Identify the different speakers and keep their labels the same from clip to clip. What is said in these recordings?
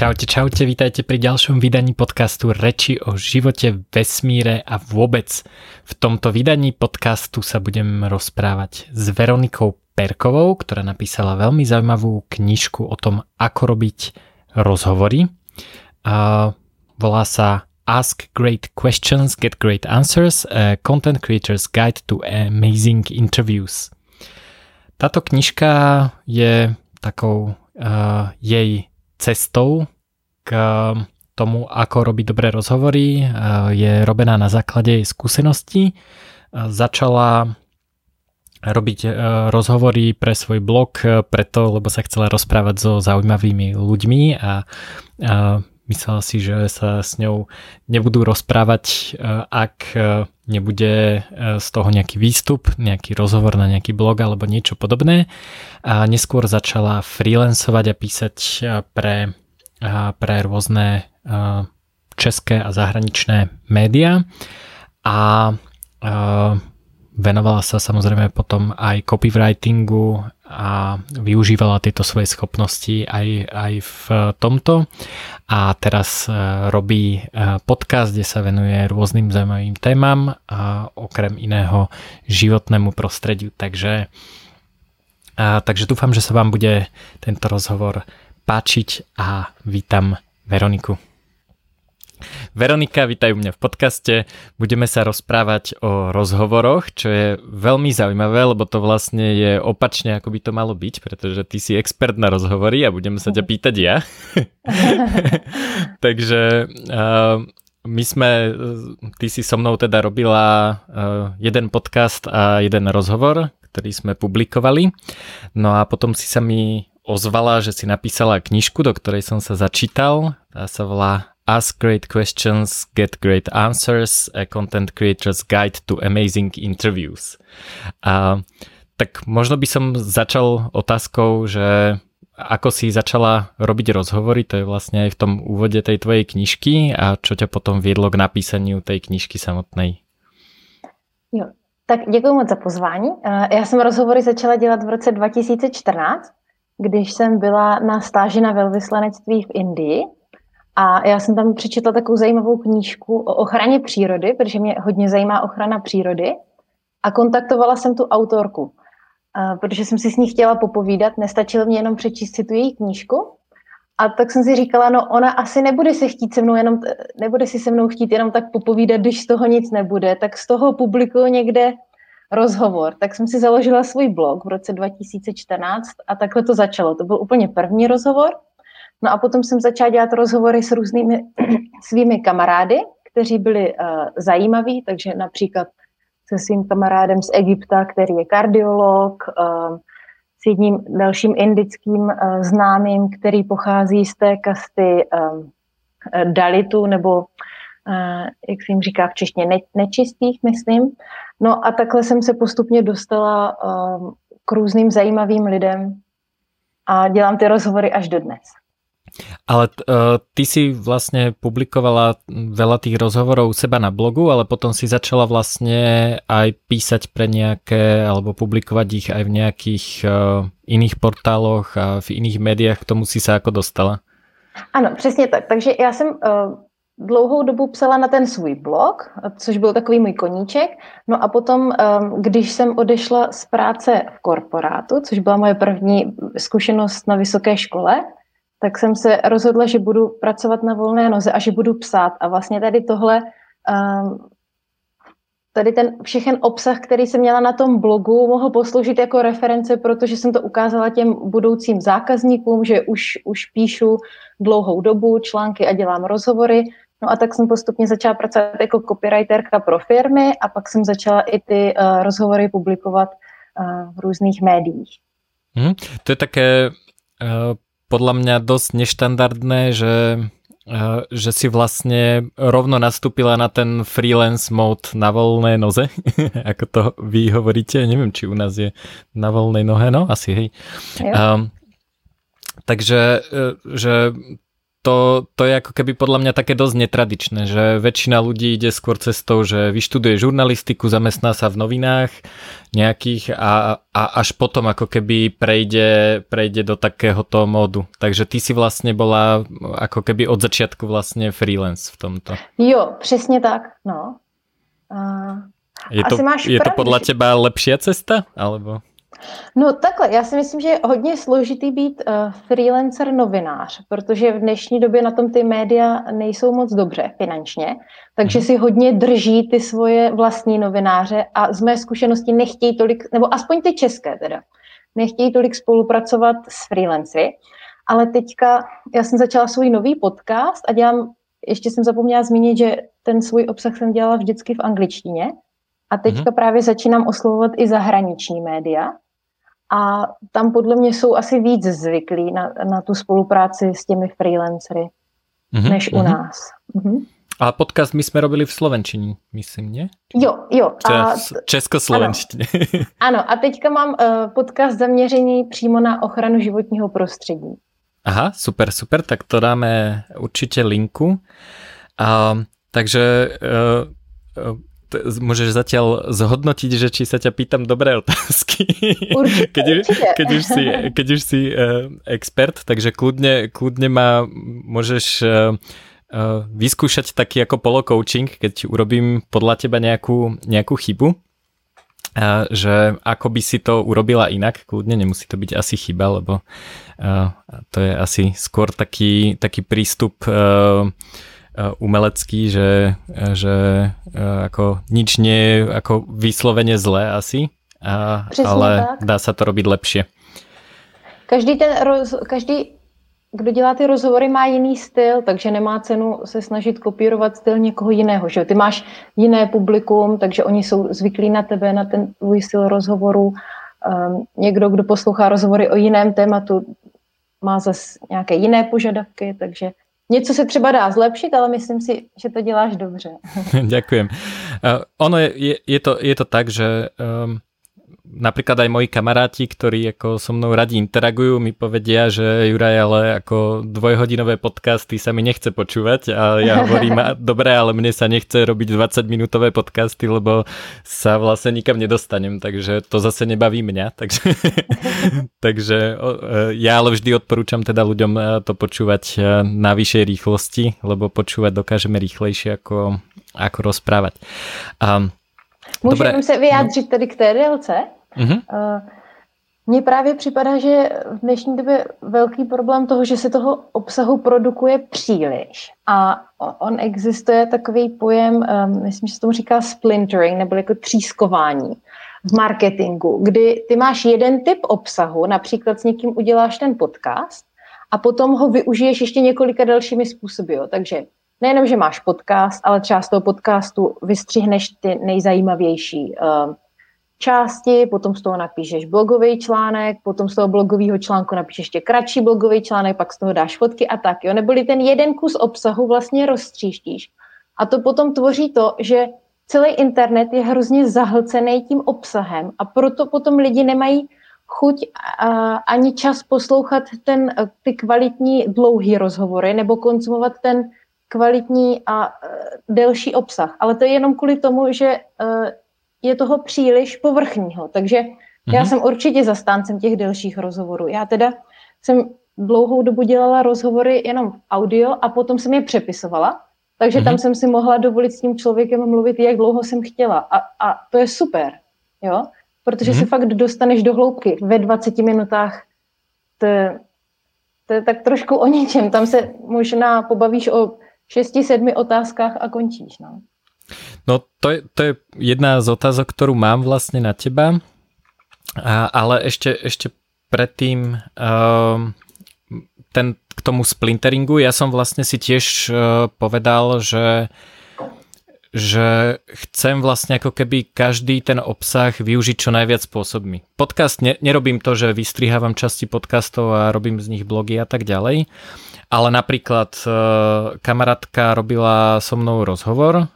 Speaker 1: Čaute, čaute, vítajte pri ďalšom vydaní podcastu Reči o živote, vesmíre a vôbec. V tomto vydaní podcastu sa budem rozprávať s Veronikou Perkovou, ktorá napísala veľmi zaujímavú knižku o tom, ako robiť rozhovory. A volá sa Ask Great Questions, Get Great Answers, a Content Creators Guide to Amazing Interviews. Táto knižka je takou uh, jej cestou k tomu, ako robiť dobré rozhovory. Je robená na základe jej skúseností. Začala robiť e, rozhovory pre svoj blog preto, lebo sa chcela rozprávať so zaujímavými ľuďmi a myslela si, že sa s ňou nebudú rozprávať, e, ak nebude z toho nejaký výstup, nejaký rozhovor na nejaký blog alebo niečo podobné. A neskôr začala freelancovať a písať pre pre rôzne české a zahraničné médiá a venovala sa samozrejme potom aj copywritingu a využívala tieto svoje schopnosti aj, aj v tomto a teraz robí podcast, kde sa venuje rôznym zaujímavým témam a okrem iného životnému prostrediu. Takže, a, takže dúfam, že sa vám bude tento rozhovor páčiť a vítam Veroniku. Veronika, vítaj u mňa v podcaste. Budeme sa rozprávať o rozhovoroch, čo je veľmi zaujímavé, lebo to vlastne je opačne, ako by to malo byť, pretože ty si expert na rozhovory a budeme sa ťa pýtať ja. Takže uh, my sme, ty si so mnou teda robila uh, jeden podcast a jeden rozhovor, ktorý sme publikovali. No a potom si sa mi ozvala, že si napísala knižku, do ktorej som sa začítal. Tá sa volá Ask Great Questions, Get Great Answers, a Content Creators Guide to Amazing Interviews. A, tak možno by som začal otázkou, že ako si začala robiť rozhovory, to je vlastne aj v tom úvode tej tvojej knižky a čo ťa potom viedlo k napísaniu tej knižky samotnej?
Speaker 2: Jo, tak děkuji moc za pozvání. Já jsem rozhovory začala dělat v roce 2014 když jsem byla na stáži na velvyslanectví v Indii a já jsem tam přečetla takovou zajímavou knížku o ochraně přírody, protože mě hodně zajímá ochrana přírody. A kontaktovala jsem tu autorku, protože jsem si s ní chtěla popovídat, nestačilo mě jenom přečíst si tu její knížku. A tak jsem si říkala, no ona asi nebude se chtít se mnou jenom, nebude si se mnou chtít jenom tak popovídat, když z toho nic nebude, tak z toho publikuju někde rozhovor, tak jsem si založila svůj blog v roce 2014 a takhle to začalo. To byl úplně první rozhovor. No a potom jsem začala dělat rozhovory s různými svými kamarády, kteří byli uh, zajímaví, takže například se svým kamarádem z Egypta, který je kardiolog, uh, s jedním dalším indickým uh, známým, který pochází z té kasty uh, Dalitu, nebo jak se jim říká v češtině, ne, nečistých, myslím. No a takhle jsem se postupně dostala k různým zajímavým lidem a dělám ty rozhovory až do dnes.
Speaker 1: Ale uh, ty si vlastne publikovala veľa tých rozhovorov u seba na blogu, ale potom si začala vlastne aj písať pre nejaké, alebo publikovať ich aj v nejakých uh, iných portáloch a v iných médiách. K tomu si sa ako dostala?
Speaker 2: Ano, přesně tak. Takže já jsem uh, dlouhou dobu psala na ten svůj blog, což byl takový můj koníček. No a potom, když jsem odešla z práce v korporátu, což byla moje první zkušenost na vysoké škole, tak jsem se rozhodla, že budu pracovat na volné noze a že budu psát. A vlastně tady tohle, tady ten všechen obsah, který jsem měla na tom blogu, mohl posloužit jako reference, protože jsem to ukázala těm budoucím zákazníkům, že už, už píšu dlouhou dobu články a dělám rozhovory, No a tak jsem postupně začala pracovat jako copywriterka pro firmy a pak jsem začala i ty uh, rozhovory publikovat uh, v různých médiích.
Speaker 1: Hmm, to je také uh, podľa mňa dosť neštandardné, že, uh, že si vlastne rovno nastúpila na ten freelance mode na voľné noze, ako to vy hovoríte, neviem, či u nás je na voľnej nohe, no asi hej. Um, takže že to, to je ako keby podľa mňa také dosť netradičné, že väčšina ľudí ide skôr cestou, že vyštuduje žurnalistiku, zamestná sa v novinách nejakých a, a až potom ako keby prejde, prejde do takéhoto módu. Takže ty si vlastne bola ako keby od začiatku vlastne freelance v tomto.
Speaker 2: Jo, přesně tak, no. Uh,
Speaker 1: je to, je to podľa teba lepšia cesta? Alebo?
Speaker 2: No takhle, já si myslím, že je hodně složitý být uh, freelancer novinář, protože v dnešní době na tom ty média nejsou moc dobře finančně, takže mm. si hodně drží ty svoje vlastní novináře a z mé zkušenosti nechtějí tolik, nebo aspoň ty české teda, nechtějí tolik spolupracovat s freelancery, ale teďka já jsem začala svůj nový podcast a dělám, ještě jsem zapomněla zmínit, že ten svůj obsah jsem dělala vždycky v angličtině, a teďka mm-hmm. právě začínám oslovovat i zahraniční média. A tam podle mě jsou asi víc zvyklí na, na tu spolupráci s těmi freelancery, mm-hmm. než u mm-hmm. nás. Mm-hmm.
Speaker 1: A podcast my jsme robili v Slovenčině, myslím, ne?
Speaker 2: Jo, jo.
Speaker 1: A Českoslovenštině.
Speaker 2: Ano. ano, a teďka mám uh, podcast zaměřený přímo na ochranu životního prostředí.
Speaker 1: Aha, super, super, tak to dáme určitě linku. Uh, takže uh, môžeš zatiaľ zhodnotiť, že či sa ťa pýtam dobré otázky.
Speaker 2: Určite,
Speaker 1: keď, už, keď, už si, keď už si uh, expert, takže kľudne, kľudne ma môžeš uh, uh, vyskúšať taký ako polo-coaching, keď urobím podľa teba nejakú, nejakú chybu. Uh, že ako by si to urobila inak, kľudne nemusí to byť asi chyba, lebo uh, to je asi skôr taký, taký prístup uh, umelecký, že, že eh, ako nič nie je ako vyslovene zlé asi, a, ale tak. dá sa to robiť lepšie.
Speaker 2: Každý, ten roz, každý, kdo dělá ty rozhovory, má jiný styl, takže nemá cenu se snažit kopírovat styl někoho jiného. Že? Ty máš jiné publikum, takže oni jsou zvyklí na tebe, na ten tvůj styl rozhovoru. Um, někdo, kdo poslouchá rozhovory o jiném tématu, má zase nějaké jiné požadavky, takže Něco se třeba dá zlepšit, ale myslím si, že to děláš dobře.
Speaker 1: Ďakujem. Uh, ono je, je, je, to, je to tak, že um, napríklad aj moji kamaráti, ktorí ako so mnou radi interagujú, mi povedia, že Juraj, ale ako dvojhodinové podcasty sa mi nechce počúvať a ja hovorím, dobre, ale mne sa nechce robiť 20 minútové podcasty, lebo sa vlastne nikam nedostanem, takže to zase nebaví mňa, takže, takže e, ja ale vždy odporúčam teda ľuďom e, to počúvať e, na vyššej rýchlosti, lebo počúvať dokážeme rýchlejšie ako, ako rozprávať. Um,
Speaker 2: Můžeme se vyjádřit no. tedy k té délce? Mm-hmm. Mně právě připadá, že v dnešní době velký problém toho, že se toho obsahu produkuje příliš. A on existuje takový pojem, myslím, že se tomu říká splintering, nebo jako třískování v marketingu, kdy ty máš jeden typ obsahu, například s někým uděláš ten podcast a potom ho využiješ ještě několika dalšími způsoby. Jo. Takže nejenom, že máš podcast, ale z toho podcastu vystřihneš ty nejzajímavější uh, části, potom z toho napíšeš blogový článek, potom z toho blogového článku napíšeš ještě kratší blogový článek, pak z toho dáš fotky a tak. Jo? Neboli ten jeden kus obsahu vlastně roztříštíš. A to potom tvoří to, že celý internet je hrozně zahlcený tím obsahem a proto potom lidi nemají chuť a, ani čas poslouchat ten, ty kvalitní dlouhý rozhovory nebo konzumovat ten kvalitní a uh, delší obsah. Ale to je jenom kvůli tomu, že uh, je toho příliš povrchního. Takže mm-hmm. já mhm. jsem určitě zastáncem těch delších rozhovorů. Já teda jsem dlouhou dobu dělala rozhovory jenom audio a potom jsem je přepisovala. Takže mm-hmm. tam mhm. jsem si mohla dovolit s tím člověkem mluvit, jak dlouho jsem chtěla. A, a to je super, jo? Protože mm-hmm. se fakt dostaneš do hloubky ve 20 minutách. To to je tak trošku o ničem. Tam se možná pobavíš o šesti, sedmi otázkách a končíš. No,
Speaker 1: no to, je, to je jedna z otázok, ktorú mám vlastne na teba, a, ale ešte, ešte predtým uh, ten, k tomu splinteringu, ja som vlastne si tiež uh, povedal, že že chcem vlastne ako keby každý ten obsah využiť čo najviac spôsobmi. Podcast, ne, nerobím to, že vystrihávam časti podcastov a robím z nich blogy a tak ďalej, ale napríklad e, kamarátka robila so mnou rozhovor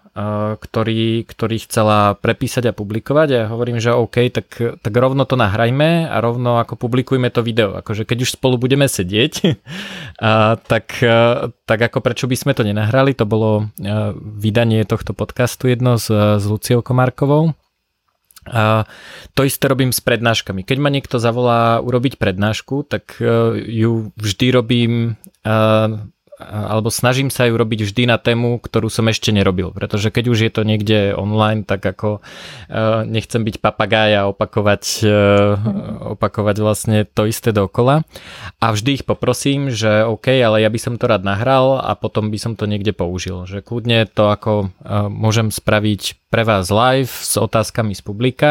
Speaker 1: ktorý, ktorý chcela prepísať a publikovať a ja hovorím, že OK, tak, tak rovno to nahrajme a rovno ako publikujme to video. Akože keď už spolu budeme sedieť, a, tak, tak ako prečo by sme to nenahrali, to bolo vydanie tohto podcastu jedno s, s Luciou Komárkovou a to isté robím s prednáškami. Keď ma niekto zavolá urobiť prednášku, tak ju vždy robím alebo snažím sa ju robiť vždy na tému, ktorú som ešte nerobil, pretože keď už je to niekde online, tak ako uh, nechcem byť papagáj a opakovať, uh, opakovať vlastne to isté dokola. A vždy ich poprosím, že OK, ale ja by som to rád nahral a potom by som to niekde použil. Že kľudne to ako uh, môžem spraviť pre vás live s otázkami z publika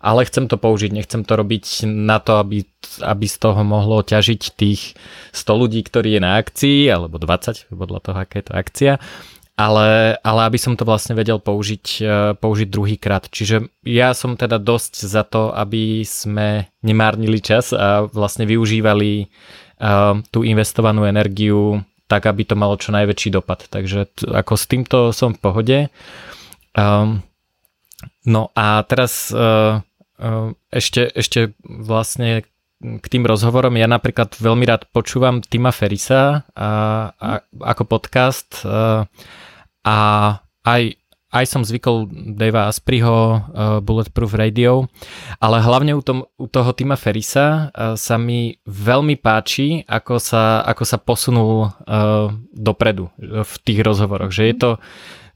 Speaker 1: ale chcem to použiť, nechcem to robiť na to, aby, aby z toho mohlo ťažiť tých 100 ľudí, ktorí je na akcii, alebo 20, podľa toho, aká je to akcia, ale, ale aby som to vlastne vedel použiť, e, použiť druhýkrát. Čiže ja som teda dosť za to, aby sme nemárnili čas a vlastne využívali uh, tú investovanú energiu tak, aby to malo čo najväčší dopad. Takže t- ako s týmto som v pohode. Um, no a teraz Ehm, ešte, ešte vlastne k tým rozhovorom. Ja napríklad veľmi rád počúvam Tima Ferisa a, a, ako podcast a, a aj, aj som zvykol Davea Aspriho uh, Bulletproof Radio, ale hlavne u, tom, u toho Tima Ferisa sa mi veľmi páči, ako sa, ako sa posunul uh, dopredu v tých rozhovoroch, že je to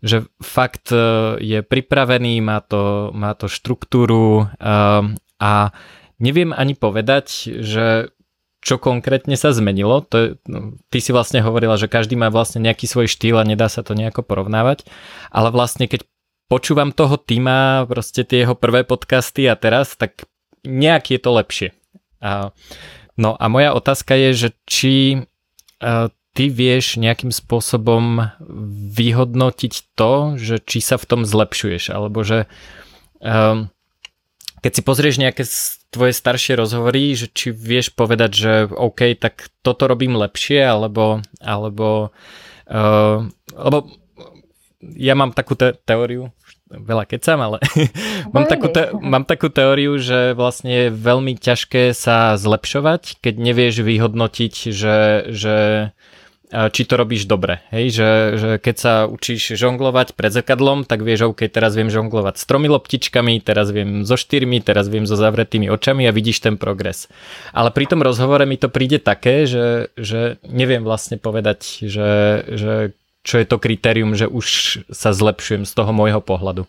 Speaker 1: že fakt e, je pripravený, má to, má to štruktúru um, a neviem ani povedať, že čo konkrétne sa zmenilo. To je, no, ty si vlastne hovorila, že každý má vlastne nejaký svoj štýl a nedá sa to nejako porovnávať, ale vlastne keď počúvam toho týma, proste tie jeho prvé podcasty a teraz, tak nejak je to lepšie. A, no a moja otázka je, že či uh, ty vieš nejakým spôsobom vyhodnotiť to, že či sa v tom zlepšuješ, alebo že um, keď si pozrieš nejaké tvoje staršie rozhovory, že či vieš povedať, že OK, tak toto robím lepšie, alebo, alebo uh, lebo ja mám takú te- teóriu, veľa kecam, ale mám, takú te- mám takú teóriu, že vlastne je veľmi ťažké sa zlepšovať, keď nevieš vyhodnotiť, že, že či to robíš dobre. Hej, že, že keď sa učíš žonglovať pred zrkadlom, tak vieš, OK, teraz viem žonglovať s tromi loptičkami, teraz viem so štyrmi, teraz viem so zavretými očami a vidíš ten progres. Ale pri tom rozhovore mi to príde také, že, že neviem vlastne povedať, že, že čo je to kritérium, že už sa zlepšujem z toho môjho pohľadu.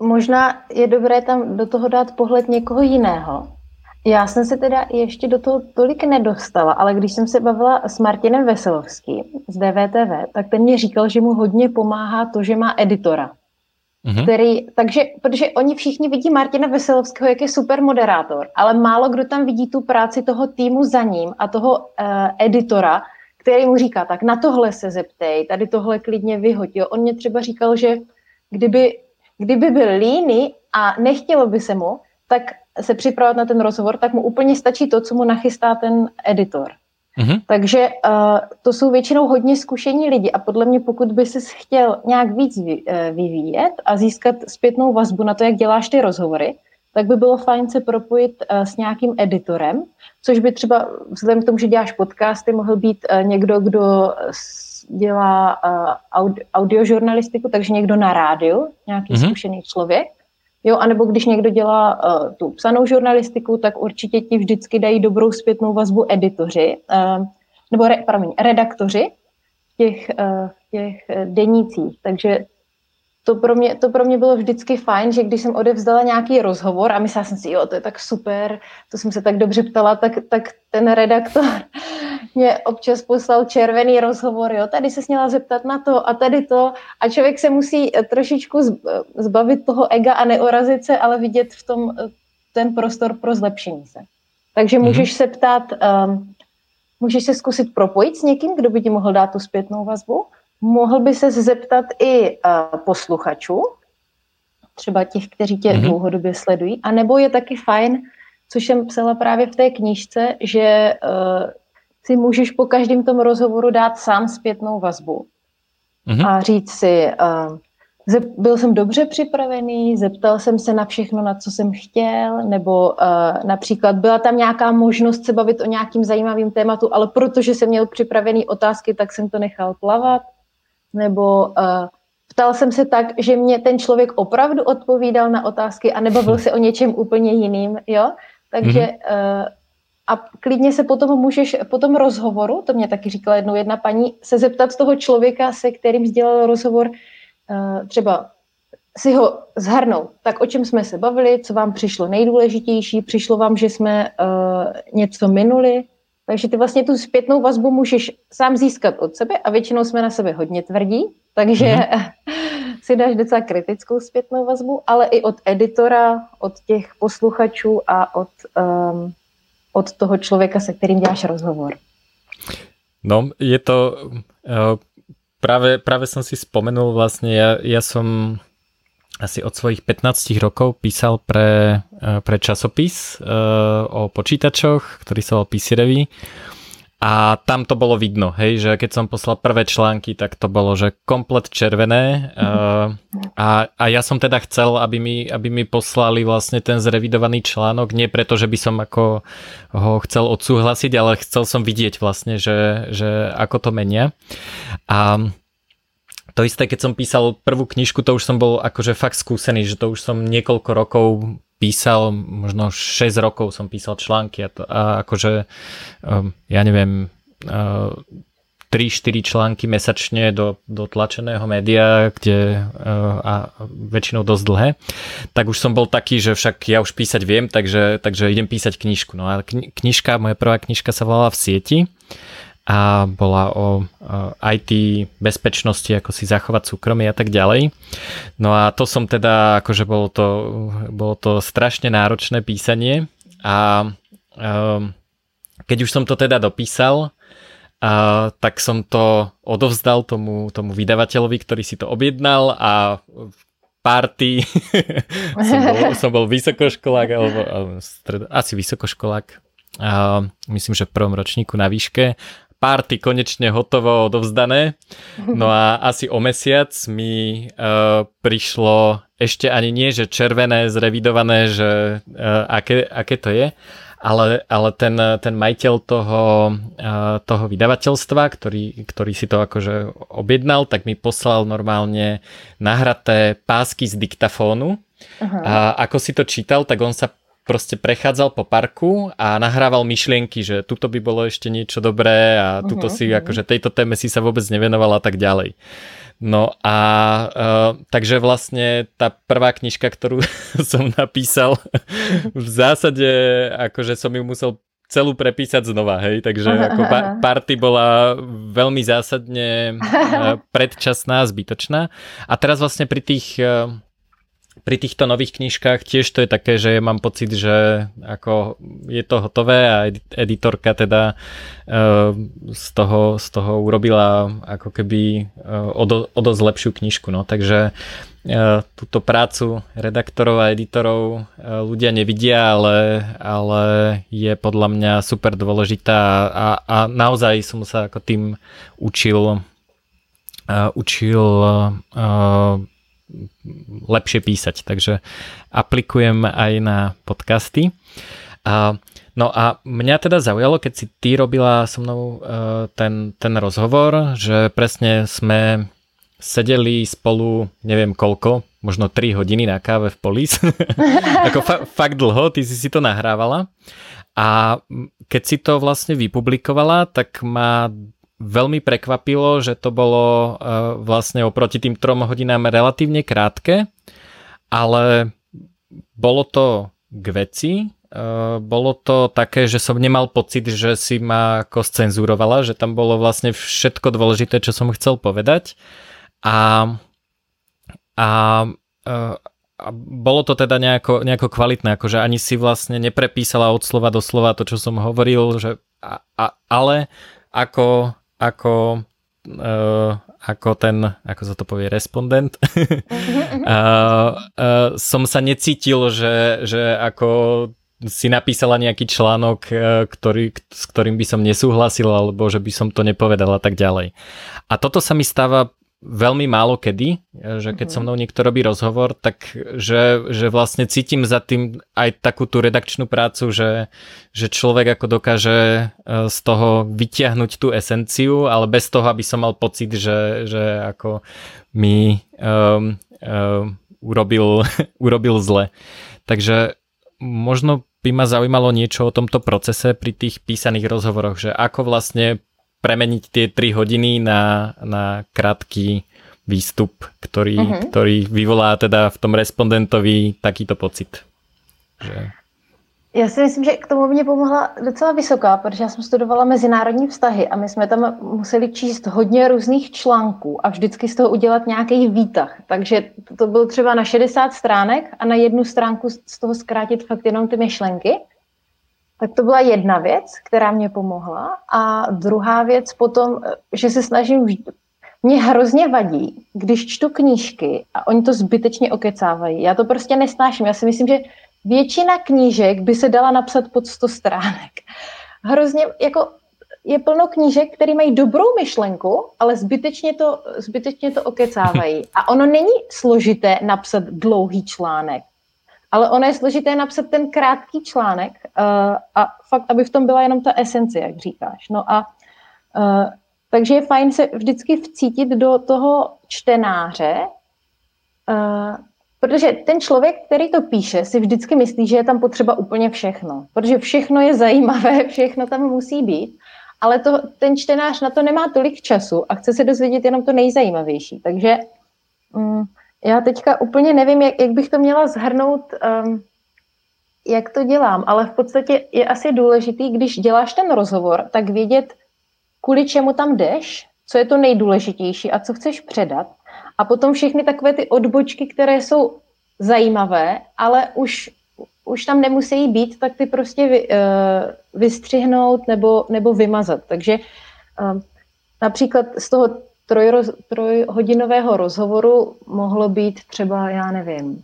Speaker 2: Možná je dobré tam do toho dát pohled někoho jiného, já jsem se teda ještě do toho tolik nedostala, ale když jsem se bavila s Martinem Veselovským z DVTV, tak ten mě říkal, že mu hodně pomáhá to, že má editora. Mm-hmm. Který, takže, protože oni všichni vidí Martina Veselovského, jak je super moderátor, ale málo kdo tam vidí tu práci toho týmu za ním a toho uh, editora, který mu říká, tak na tohle se zeptej, tady tohle klidně vyhoď. Jo. On mě třeba říkal, že kdyby, kdyby byl líný a nechtělo by se mu, tak se připravovat na ten rozhovor, tak mu úplně stačí to, co mu nachystá ten editor. Mm-hmm. Takže uh, to jsou většinou hodně zkušení lidi a podle mě, pokud by si chtěl nějak víc uh, vyvíjet a získat zpětnou vazbu na to, jak děláš ty rozhovory, tak by bylo fajn se propojit uh, s nějakým editorem, což by třeba vzhledem k tomu, že děláš podcasty, mohl být uh, někdo, kdo dělá uh, audi- audiožurnalistiku, takže někdo na rádiu, nějaký mm-hmm. zkušený člověk. Jo, anebo když někdo dělá uh, tu psanou žurnalistiku, tak určitě ti vždycky dají dobrou zpětnou vazbu editoři, uh, nebo re, promiň, redaktoři těch, uh, těch denících. Takže to pro, mě, to pro mě bylo vždycky fajn, že když jsem odevzdala nějaký rozhovor a myslela jsem si, jo, to je tak super, to jsem se tak dobře ptala, tak, tak ten redaktor mě občas poslal červený rozhovor, jo, tady se směla zeptat na to a tady to a člověk se musí eh, trošičku eh, zbavit toho ega a neorazit se, ale vidět v tom eh, ten prostor pro zlepšení se. Takže mm-hmm. můžeš se ptát, um, můžeš se zkusit propojit s někým, kdo by ti mohl dát tu zpětnou vazbu, mohl by se zeptat i uh, posluchačů, třeba těch, kteří tě mm-hmm. dlouhodobě sledují, a nebo je taky fajn, což jsem psala právě v té knížce, že uh, si můžeš po každém tom rozhovoru dát sám zpětnou vazbu. uh-huh. a říct si, uh, byl jsem dobře připravený, zeptal jsem se na všechno, na co jsem chtěl, nebo uh, například byla tam nějaká možnost se bavit o nějakým zajímavým tématu, ale protože jsem měl připravený otázky, tak jsem to nechal plavat, nebo uh, ptal jsem se tak, že mě ten člověk opravdu odpovídal na otázky a nebavil se o něčem úplně jiným, jo? Takže uh, a klidně se potom můžeš po tom rozhovoru, to mě taky říkala jednou jedna paní, se zeptat toho člověka, se kterým sdělal rozhovor, uh, třeba si ho zhrnout. Tak o čem jsme se bavili, co vám přišlo nejdůležitější, přišlo vám, že jsme uh, něco minuli, takže ty vlastně tu zpětnou vazbu můžeš sám získat od sebe a většinou jsme na sebe hodně tvrdí, takže mm-hmm. si dáš docela kritickou zpětnou vazbu, ale i od editora, od těch posluchačů a od, um, od toho člověka, se kterým děláš rozhovor.
Speaker 1: No, je to... Uh, práve, práve som si spomenul vlastne, ja, ja som asi od svojich 15 rokov písal pre, pre časopis uh, o počítačoch, ktorý sa volal PC Revy a tam to bolo vidno, hej, že keď som poslal prvé články, tak to bolo, že komplet červené uh, a, a ja som teda chcel, aby mi, aby mi poslali vlastne ten zrevidovaný článok, nie preto, že by som ako ho chcel odsúhlasiť, ale chcel som vidieť vlastne, že, že ako to menia. A to isté, keď som písal prvú knižku, to už som bol akože fakt skúsený, že to už som niekoľko rokov písal, možno 6 rokov som písal články a, to, a akože um, ja neviem uh, 3-4 články mesačne do, do tlačeného média, kde uh, a väčšinou dosť dlhé, tak už som bol taký, že však ja už písať viem, takže, takže idem písať knižku. No a knižka, moja prvá knižka sa volala V sieti a bola o IT bezpečnosti, ako si zachovať súkromie a tak ďalej. No a to som teda, akože bolo to, bolo to strašne náročné písanie a um, keď už som to teda dopísal, a, tak som to odovzdal tomu, tomu vydavateľovi, ktorý si to objednal a v party som, bol, som bol vysokoškolák alebo, alebo stred, asi vysokoškolák a myslím, že v prvom ročníku na výške party konečne hotovo odovzdané. No a asi o mesiac mi uh, prišlo ešte ani nie, že červené, zrevidované, že uh, aké, aké to je, ale, ale ten, ten majiteľ toho, uh, toho vydavateľstva, ktorý, ktorý si to akože objednal, tak mi poslal normálne nahraté pásky z diktafónu. Aha. A ako si to čítal, tak on sa proste prechádzal po parku a nahrával myšlienky, že tuto by bolo ešte niečo dobré a tuto uh-huh, si, uh-huh. akože tejto téme si sa vôbec nevenoval a tak ďalej. No a uh, takže vlastne tá prvá knižka, ktorú som napísal, v zásade akože som ju musel celú prepísať znova, hej, takže ako pa- party bola veľmi zásadne uh, predčasná, zbytočná. A teraz vlastne pri tých uh, pri týchto nových knižkách tiež to je také, že mám pocit, že ako je to hotové a editorka teda uh, z, toho, z toho urobila ako keby uh, o, do, o dosť lepšiu knižku. No. Takže uh, túto prácu redaktorov a editorov ľudia nevidia, ale, ale je podľa mňa super dôležitá a, a naozaj som sa ako tým učil učil lepšie písať. Takže aplikujem aj na podcasty. A, no a mňa teda zaujalo, keď si ty robila so mnou uh, ten, ten rozhovor, že presne sme sedeli spolu, neviem koľko, možno 3 hodiny na káve v Polis. Ako fa- fakt dlho, ty si si to nahrávala. A keď si to vlastne vypublikovala, tak ma veľmi prekvapilo, že to bolo uh, vlastne oproti tým trom hodinám relatívne krátke, ale bolo to k veci, uh, bolo to také, že som nemal pocit, že si ma ako scenzurovala, že tam bolo vlastne všetko dôležité, čo som chcel povedať. A, a uh, a bolo to teda nejako, nejako kvalitné, akože ani si vlastne neprepísala od slova do slova to, čo som hovoril, že a, a, ale ako ako, uh, ako ten, ako sa to povie, respondent, uh, uh, som sa necítil, že, že ako si napísala nejaký článok, ktorý, s ktorým by som nesúhlasil, alebo že by som to nepovedal a tak ďalej. A toto sa mi stáva veľmi málo kedy, že keď so mhm. mnou niekto robí rozhovor, tak že, že vlastne cítim za tým aj takú tú redakčnú prácu, že, že človek ako dokáže e, z toho vytiahnuť tú esenciu, ale bez toho, aby som mal pocit, že, že ako mi um, um, urobil, urobil zle. Takže možno by ma zaujímalo niečo o tomto procese pri tých písaných rozhovoroch, že ako vlastne premeniť tie 3 hodiny na, na krátky výstup, ktorý, uh-huh. ktorý vyvolá teda v tom respondentovi takýto pocit. Že...
Speaker 2: Já si myslím, že k tomu mě pomohla docela vysoká, protože já jsem studovala mezinárodní vztahy a my jsme tam museli číst hodně různých článků a vždycky z toho udělat nějaký výtah. Takže to bylo třeba na 60 stránek a na jednu stránku z toho zkrátit fakt jenom ty myšlenky. Tak to byla jedna věc, která mě pomohla. A druhá věc potom, že se snažím, mě hrozně vadí, když čtu knížky a oni to zbytečně okecávají. Já to prostě nesnáším. Já si myslím, že většina knížek by se dala napsat pod 100 stránek. Hrozně, jako je plno knížek, které mají dobrou myšlenku, ale zbytečně to, zbytečně to okecávají. A ono není složité napsat dlouhý článek, ale ono je složité napsat ten krátký článek uh, a fakt, aby v tom byla jenom ta esence, jak říkáš. No a uh, takže je fajn se vždycky vcítit do toho čtenáře, uh, Protože ten člověk, který to píše, si vždycky myslí, že je tam potřeba úplně všechno. Protože všechno je zajímavé, všechno tam musí být, ale to, ten čtenář na to nemá tolik času a chce se dozvědět jenom to nejzajímavější. Takže um, já teďka úplně nevím, jak, jak bych to měla zhrnout, um, jak to dělám, ale v podstatě je asi důležitý, když děláš ten rozhovor, tak vědět, kvůli čemu tam jdeš, co je to nejdůležitější a co chceš předat a potom všechny takové ty odbočky, které jsou zajímavé, ale už, už tam nemusí být, tak ty prostě vy, uh, vystřihnout nebo, nebo vymazat. Takže uh, například z toho trojroz, trojhodinového rozhovoru mohlo být třeba, já nevím,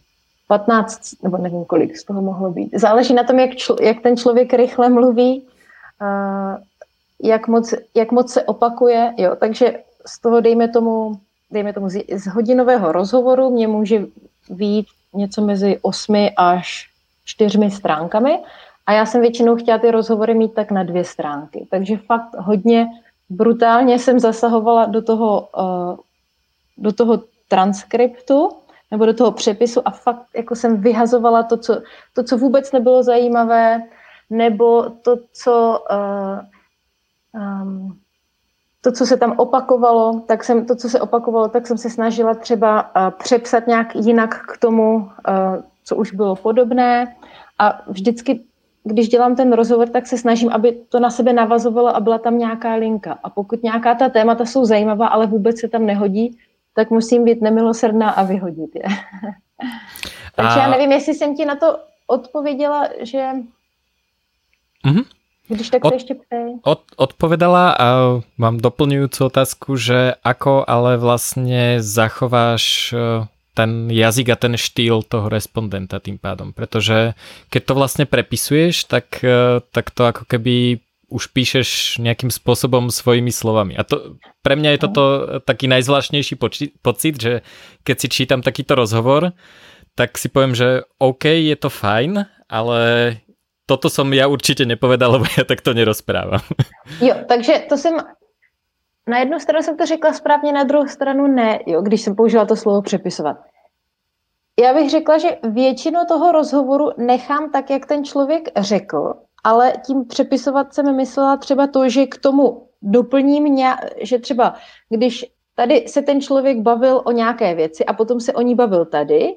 Speaker 2: 15, nebo nevím kolik z toho mohlo být. Záleží na tom, jak, čl, jak ten člověk rychle mluví, uh, jak, moc, jak moc se opakuje. Jo. Takže z toho dejme tomu dejme tomu, z, z hodinového rozhovoru mě může výjít něco mezi 8 až 4 stránkami a já jsem většinou chtěla ty rozhovory mít tak na dvě stránky. Takže fakt hodně brutálně jsem zasahovala do toho, uh, do toho transkriptu nebo do toho přepisu a fakt jako jsem vyhazovala to, co, to, co vůbec nebylo zajímavé, nebo to, co uh, um, to, co se tam opakovalo, tak jsem, to, co se opakovalo, tak jsem se snažila třeba uh, přepsat nějak jinak k tomu, co už bylo podobné. A vždycky, když dělám ten rozhovor, tak se snažím, aby to na sebe navazovalo a byla tam nějaká linka. A pokud nějaká ta témata jsou zajímavá, ale vůbec se tam nehodí, tak musím být nemilosrdná a vyhodit je. Takže a... já nevím, jestli jsem ti na to odpověděla, že... Mm-hmm. Když tak od, ešte.
Speaker 1: Od, odpovedala a mám doplňujúcu otázku, že ako ale vlastne zachováš e, ten jazyk a ten štýl toho respondenta tým pádom. Pretože keď to vlastne prepisuješ, tak, e, tak to ako keby už píšeš nejakým spôsobom svojimi slovami. A to, pre mňa je toto taký najzvláštnejší poči- pocit, že keď si čítam takýto rozhovor, tak si poviem, že OK, je to fajn, ale toto som ja určite nepovedal, lebo ja takto nerozprávam.
Speaker 2: Jo, takže to jsem na jednu stranu jsem to řekla správně, na druhou stranu ne, jo, když jsem použila to slovo přepisovat. Já bych řekla, že většinu toho rozhovoru nechám tak, jak ten člověk řekl, ale tím přepisovat jsem myslela třeba to, že k tomu doplním, ně, že třeba když tady se ten člověk bavil o nějaké věci a potom se o ní bavil tady,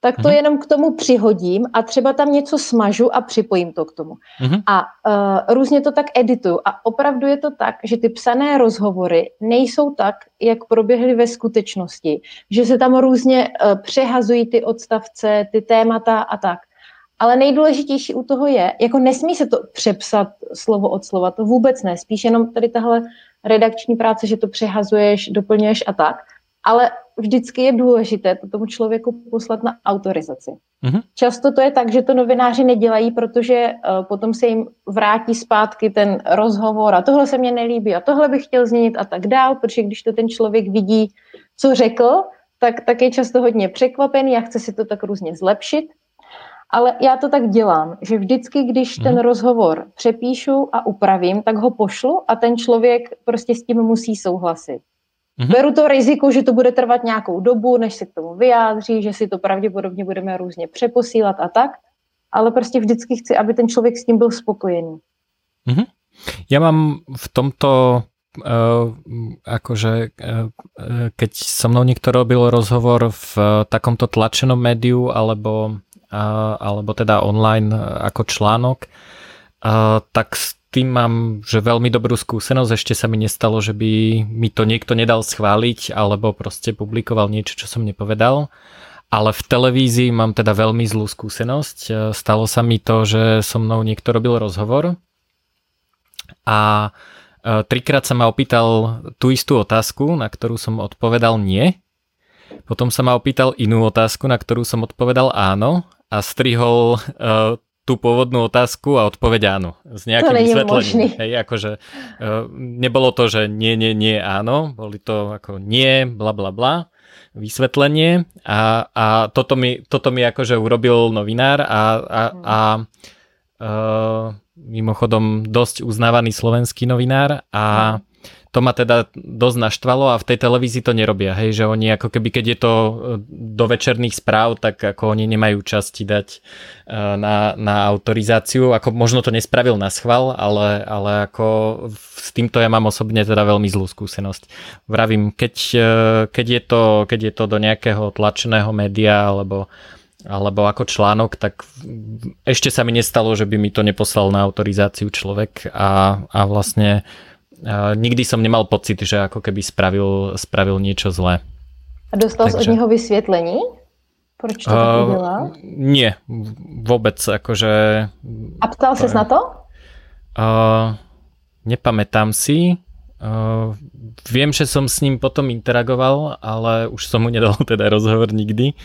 Speaker 2: tak to uh-huh. jenom k tomu přihodím a třeba tam něco smažu a připojím to k tomu. Uh-huh. A uh, různě to tak edituju. A opravdu je to tak, že ty psané rozhovory nejsou tak, jak proběhly ve skutečnosti. Že se tam různě uh, přehazují ty odstavce, ty témata a tak. Ale nejdůležitější u toho je, jako nesmí se to přepsat slovo od slova, to vůbec ne. Spíš jenom tady tahle redakční práce, že to přehazuješ, doplňuješ a tak. Ale vždycky je důležité to tomu člověku poslat na autorizaci. Mm-hmm. Často to je tak, že to novináři nedělají, protože uh, potom se jim vrátí zpátky ten rozhovor a tohle se mně nelíbí a tohle bych chtěl změnit a tak dál, protože když to ten člověk vidí, co řekl, tak, tak je často hodně překvapený a chce si to tak různě zlepšit. Ale já to tak dělám, že vždycky, když ten mm. rozhovor přepíšu a upravím, tak ho pošlu a ten člověk prostě s tím musí souhlasit. Mm-hmm. Beru to riziko, že to bude trvat nějakou dobu, než se k tomu vyjádří, že si to pravděpodobně budeme různě přeposílat a tak, ale prostě vždycky chci, aby ten člověk s tím byl spokojený.
Speaker 1: Mm-hmm. Ja mám v tomto Uh, akože uh, keď so mnou niekto robil rozhovor v uh, takomto tlačenom médiu alebo, alebo teda online ako článok, tak tým mám že veľmi dobrú skúsenosť. Ešte sa mi nestalo, že by mi to niekto nedal schváliť alebo proste publikoval niečo, čo som nepovedal. Ale v televízii mám teda veľmi zlú skúsenosť. E, stalo sa mi to, že so mnou niekto robil rozhovor a e, trikrát sa ma opýtal tú istú otázku, na ktorú som odpovedal nie. Potom sa ma opýtal inú otázku, na ktorú som odpovedal áno a strihol e, tú pôvodnú otázku a odpoveď áno. S nejakým to vysvetlením. Hej, akože, uh, nebolo to, že nie, nie, nie, áno. Boli to ako nie, bla, bla, bla vysvetlenie a, a toto, mi, toto mi akože urobil novinár a, a, a uh, mimochodom dosť uznávaný slovenský novinár a to ma teda dosť naštvalo a v tej televízii to nerobia, hej, že oni ako keby, keď je to e, do večerných správ, tak ako oni nemajú časti dať e, na, na autorizáciu, ako možno to nespravil na schval, ale, ale ako s týmto ja mám osobne teda veľmi zlú skúsenosť. Vravím, keď, e, keď, je, to, keď je to do nejakého tlačeného média alebo alebo ako článok, tak ešte sa mi nestalo, že by mi to neposlal na autorizáciu človek a, a vlastne nikdy som nemal pocit, že ako keby spravil, spravil niečo zlé.
Speaker 2: A dostal Takže... od neho vysvětlení? Proč to uh, tak?
Speaker 1: Nie, vôbec, akože...
Speaker 2: A ptal ses na to?
Speaker 1: Uh, nepamätám si. Uh, viem, že som s ním potom interagoval, ale už som mu nedal teda rozhovor nikdy.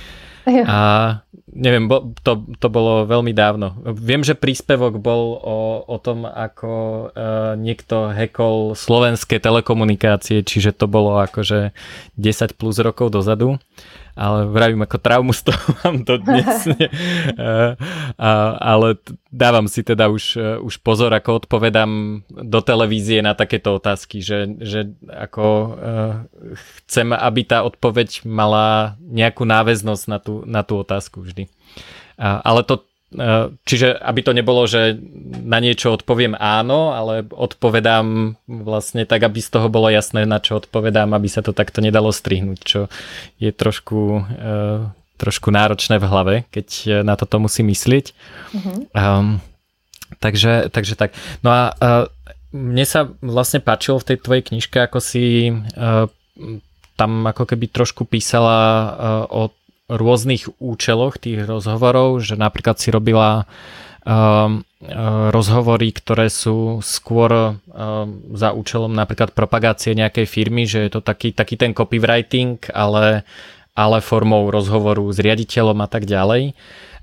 Speaker 1: A neviem, bo, to, to bolo veľmi dávno. Viem, že príspevok bol o, o tom, ako uh, niekto hekol slovenské telekomunikácie, čiže to bolo akože 10 plus rokov dozadu ale vravím ako traumu z toho mám to dnes. a, ale dávam si teda už, už pozor, ako odpovedám do televízie na takéto otázky, že, že ako uh, chcem, aby tá odpoveď mala nejakú náväznosť na tú, na tú otázku vždy. Ale to čiže aby to nebolo, že na niečo odpoviem áno, ale odpovedám vlastne tak, aby z toho bolo jasné, na čo odpovedám, aby sa to takto nedalo strihnúť, čo je trošku, eh, trošku náročné v hlave, keď na toto musí myslieť. Mm-hmm. Um, takže, takže tak. No a uh, mne sa vlastne páčilo v tej tvojej knižke, ako si uh, tam ako keby trošku písala uh, o rôznych účeloch tých rozhovorov, že napríklad si robila um, uh, rozhovory, ktoré sú skôr um, za účelom napríklad propagácie nejakej firmy, že je to taký, taký ten copywriting, ale, ale formou rozhovoru s riaditeľom a tak ďalej.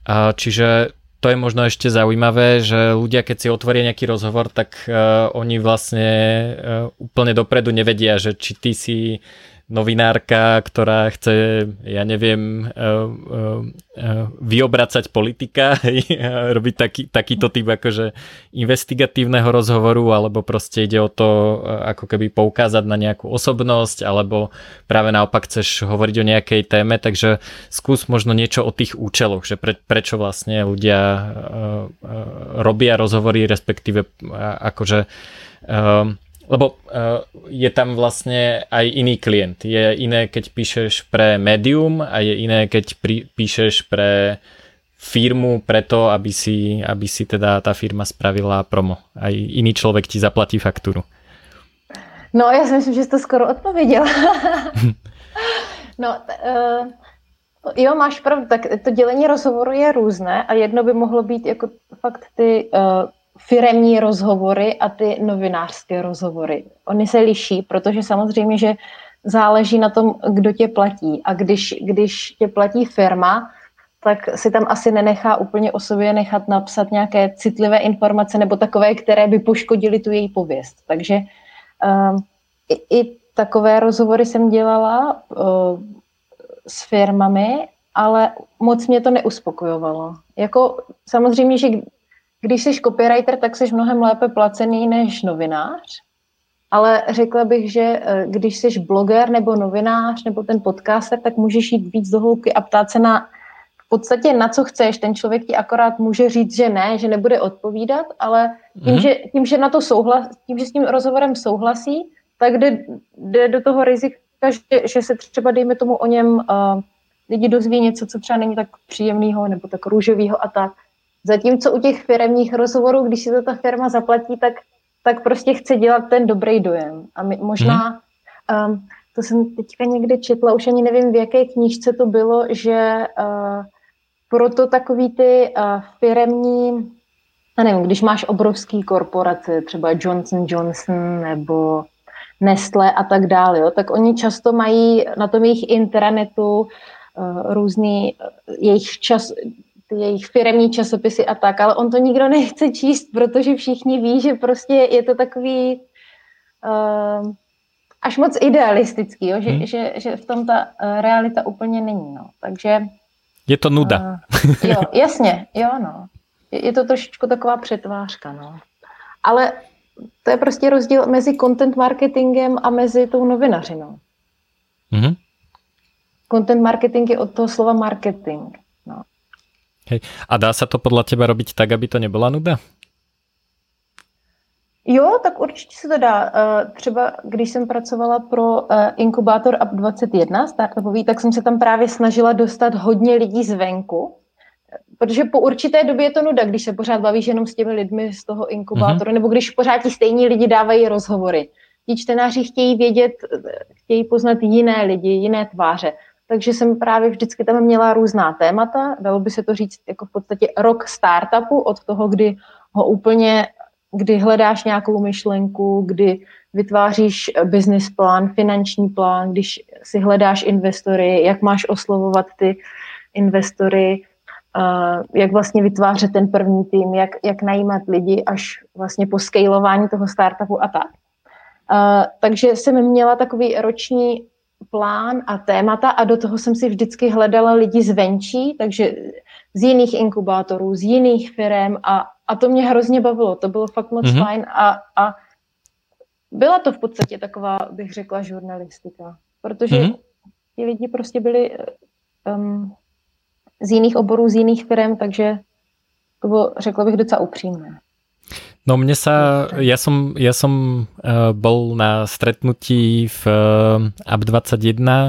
Speaker 1: Uh, čiže to je možno ešte zaujímavé, že ľudia, keď si otvoria nejaký rozhovor, tak uh, oni vlastne uh, úplne dopredu nevedia, že či ty si novinárka, ktorá chce, ja neviem, eh, eh, eh, vyobracať politika, robiť taký, takýto typ akože investigatívneho rozhovoru, alebo proste ide o to, ako keby poukázať na nejakú osobnosť, alebo práve naopak chceš hovoriť o nejakej téme, takže skús možno niečo o tých účeloch, že pre, prečo vlastne ľudia robia rozhovory, respektíve akože lebo uh, je tam vlastne aj iný klient. Je iné, keď píšeš pre médium a je iné, keď pri, píšeš pre firmu preto, aby si, aby si teda tá firma spravila promo. Aj iný človek ti zaplatí faktúru.
Speaker 2: No, já si myslím, že jsi to skoro odpověděl. no, uh, jo, máš pravdu, tak to dělení rozhovoru je různé a jedno by mohlo být jako fakt ty uh, firemní rozhovory a ty novinářské rozhovory. Oni se liší, protože samozřejmě, že záleží na tom, kdo tě platí. A když, když tě platí firma, tak si tam asi nenechá úplně o sobě nechat napsat nějaké citlivé informace nebo takové, které by poškodily tu její pověst. Takže um, i, i takové rozhovory jsem dělala uh, s firmami, ale moc mě to neuspokojovalo. Jako samozřejmě, že když jsi copywriter, tak jsi mnohem lépe placený než novinář, ale řekla bych, že eh, když jsi bloger nebo novinář nebo ten podcaster, tak můžeš jít víc do hloubky a ptát se na v podstatě na co chceš. Ten člověk ti akorát může říct, že ne, že nebude odpovídat, ale tím, mm-hmm. že, tím, že na to souhlas, tím, že s tím rozhovorem souhlasí, tak jde, jde do toho rizika, že, že se třeba, dejme tomu, o něm uh, lidi dozví něco, co třeba není tak příjemného nebo tak růžového a tak. Zatímco u těch firmních rozhovorů, když si to ta firma zaplatí, tak, tak prostě chce dělat ten dobrý dojem. A my, možná, hmm. um, to jsem teďka někde četla, už ani nevím, v jaké knížce to bylo, že uh, proto takový ty uh, firemní, já nevím, když máš obrovský korporace, třeba Johnson Johnson nebo Nestle a tak dále, jo, tak oni často mají na tom jejich intranetu uh, různý jejich čas, ty jejich firmní časopisy a tak, ale on to nikdo nechce číst, protože všichni ví, že prostě je to takový uh, až moc idealistický, jo? Že, hmm. že, že v tom ta uh, realita úplně není. No. Takže...
Speaker 1: Je to nuda.
Speaker 2: Uh, jo, jasně, jo, no. Je, je to trošičku taková přetvářka, no. Ale to je prostě rozdíl mezi content marketingem a mezi tou novinařinou. Mm-hmm. Content marketing je od toho slova marketing.
Speaker 1: Hej. A dá se to podle teba robiť tak, aby to nebyla nuda?
Speaker 2: Jo, tak určitě se to dá. Eh, třeba když jsem pracovala pro eh, inkubátor Up 21 startupový, tak jsem se tam právě snažila dostat hodně lidí zvenku, Protože po určité době je to nuda, když se pořád bavíš jenom s těmi lidmi z toho inkubátoru, mm-hmm. nebo když pořád ti stejní lidi dávají rozhovory. Ti čtenáři chtějí vědět, chtějí poznat jiné lidi, jiné tváře. Takže jsem právě vždycky tam měla různá témata. Dalo by se to říct jako v podstatě rok startupu od toho, kdy ho úplně, kdy hledáš nějakou myšlenku, kdy vytváříš business plán, finanční plán, když si hledáš investory, jak máš oslovovat ty investory, jak vlastně vytvářet ten první tým, jak, jak najímat lidi až vlastně po scaleování toho startupu a tak. Uh, takže jsem měla takový roční plán a témata a do toho jsem si vždycky hledala lidi zvenčí, takže z jiných inkubátorů, z jiných firm a, a to mě hrozně bavilo, to bylo fakt moc mm-hmm. fajn a, a byla to v podstatě taková, bych řekla, žurnalistika, protože mm-hmm. ti lidi prostě byli um, z jiných oborů, z jiných firm, takže to bylo, řekla bych, docela upřímné.
Speaker 1: No mne sa, ja som, ja som uh, bol na stretnutí v uh, AB21 uh,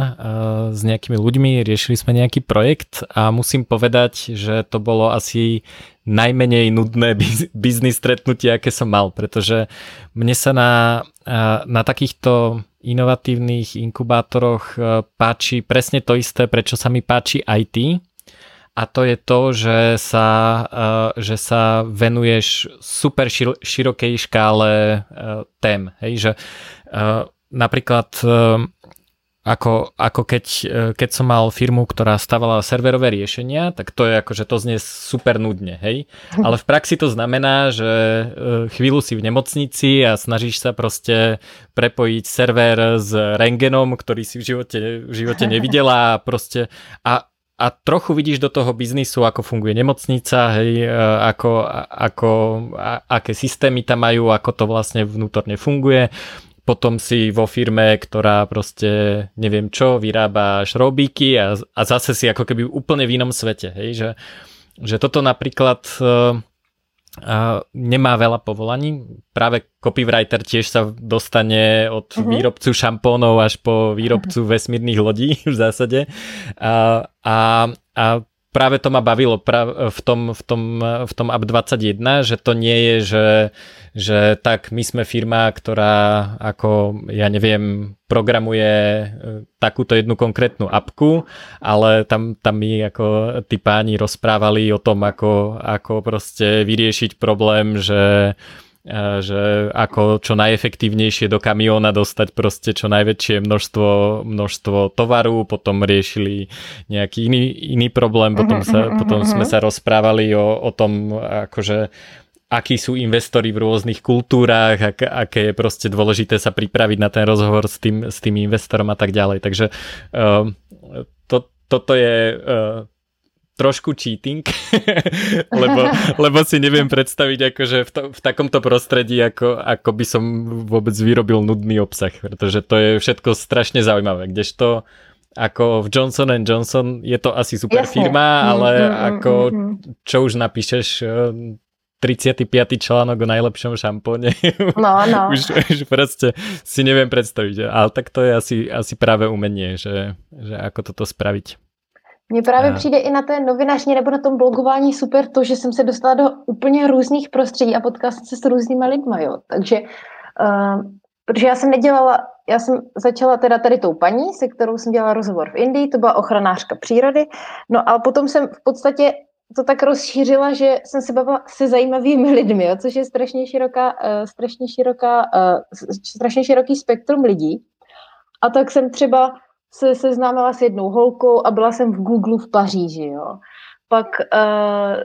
Speaker 1: s nejakými ľuďmi, riešili sme nejaký projekt a musím povedať, že to bolo asi najmenej nudné biznis stretnutie, aké som mal, pretože mne sa na, uh, na takýchto inovatívnych inkubátoroch uh, páči presne to isté, prečo sa mi páči IT, a to je to, že sa, uh, že sa venuješ super šir- širokej škále uh, tém. Hej, že uh, napríklad ako, ako keď, keď som mal firmu, ktorá stavala serverové riešenia, tak to je ako, že to znie super nudne, hej. Ale v praxi to znamená, že chvíľu si v nemocnici a snažíš sa proste prepojiť server s rengenom, ktorý si v živote, v živote nevidela a proste a, a trochu vidíš do toho biznisu, ako funguje nemocnica, hej, e, ako, ako, a, aké systémy tam majú, ako to vlastne vnútorne funguje. Potom si vo firme, ktorá proste neviem čo, vyrába šrobíky a, a zase si ako keby úplne v inom svete. Hej, že, že toto napríklad uh, nemá veľa povolaní. Práve copywriter tiež sa dostane od uh-huh. výrobcu šampónov až po výrobcu vesmírnych lodí v zásade. A, a, a práve to ma bavilo v tom, v tom, v tom App 21, že to nie je, že, že tak my sme firma, ktorá ako, ja neviem, programuje e, takúto jednu konkrétnu apku, ale tam, tam mi ako tí páni rozprávali o tom, ako, ako proste vyriešiť problém, že že ako čo najefektívnejšie do kamióna dostať proste čo najväčšie množstvo, množstvo tovaru, potom riešili nejaký iný, iný problém, potom, sa, potom sme sa rozprávali o, o tom, akože akí sú investori v rôznych kultúrách, ak, aké je proste dôležité sa pripraviť na ten rozhovor s tým, s tým investorom a tak ďalej. Takže uh, to, toto je uh, trošku cheating, lebo, lebo si neviem predstaviť akože v, to, v takomto prostredí, ako, ako by som vôbec vyrobil nudný obsah, pretože to je všetko strašne zaujímavé, kdežto ako v Johnson Johnson je to asi super Jasne. firma, ale mm, mm, ako mm, mm. čo už napíšeš 35. článok o najlepšom šampóne.
Speaker 2: No, no.
Speaker 1: už, už proste si neviem predstaviť. Ale tak to je asi, asi práve umenie, že, že ako toto spraviť.
Speaker 2: Mně právě a... přijde i na té novinařině nebo na tom blogování super to, že jsem se dostala do úplně různých prostředí a potkala jsem se s různýma lidma, jo. Takže, uh, protože já jsem nedělala, já jsem začala teda tady tou paní, se kterou jsem dělala rozhovor v Indii, to byla ochranářka přírody, no ale potom jsem v podstatě to tak rozšířila, že jsem se bavila se zajímavými lidmi, jo, což je strašně široká, uh, strašně široká, uh, strašně široký spektrum lidí. A tak jsem třeba se seznámila s jednou holkou a byla jsem v Google v Paříži, jo. Pak uh,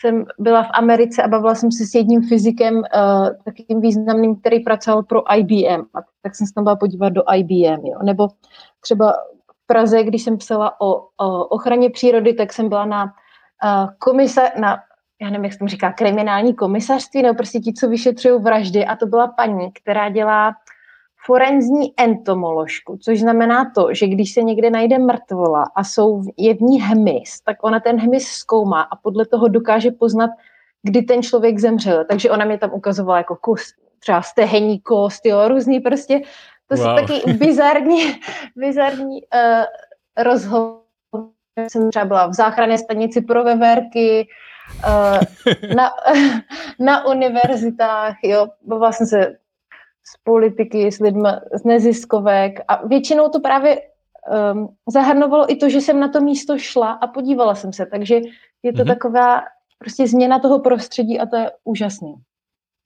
Speaker 2: jsem byla v Americe a bavila jsem se s jedním fyzikem, uh, takým významným, který pracoval pro IBM. A tak jsem se tam byla podívat do IBM, jo. Nebo třeba v Praze, když jsem psala o, o ochraně přírody, tak jsem byla na uh, komise, na já nevím, jak se tomu říká, kriminální komisařství, nebo prostě ti, co vyšetřují vraždy. A to byla paní, která dělá forenzní entomoložku, což znamená to, že když se někde najde mrtvola a jsou, je v ní hmyz, tak ona ten hmyz zkoumá a podle toho dokáže poznat, kdy ten člověk zemřel. Takže ona mě tam ukazovala jako kus, třeba stehení kost, jo, různý prostě, to wow. jsou taky bizarní, bizarní uh, rozhovor. Jsem třeba byla v záchranné stanici pro veverky, uh, na, na univerzitách, jo, bavila jsem se z politiky, s lidmi z neziskovek a většinou to právě um, zahrnovalo i to, že jsem na to místo šla a podívala jsem se, takže je to mm-hmm. taková prostě změna toho prostředí a to je úžasný.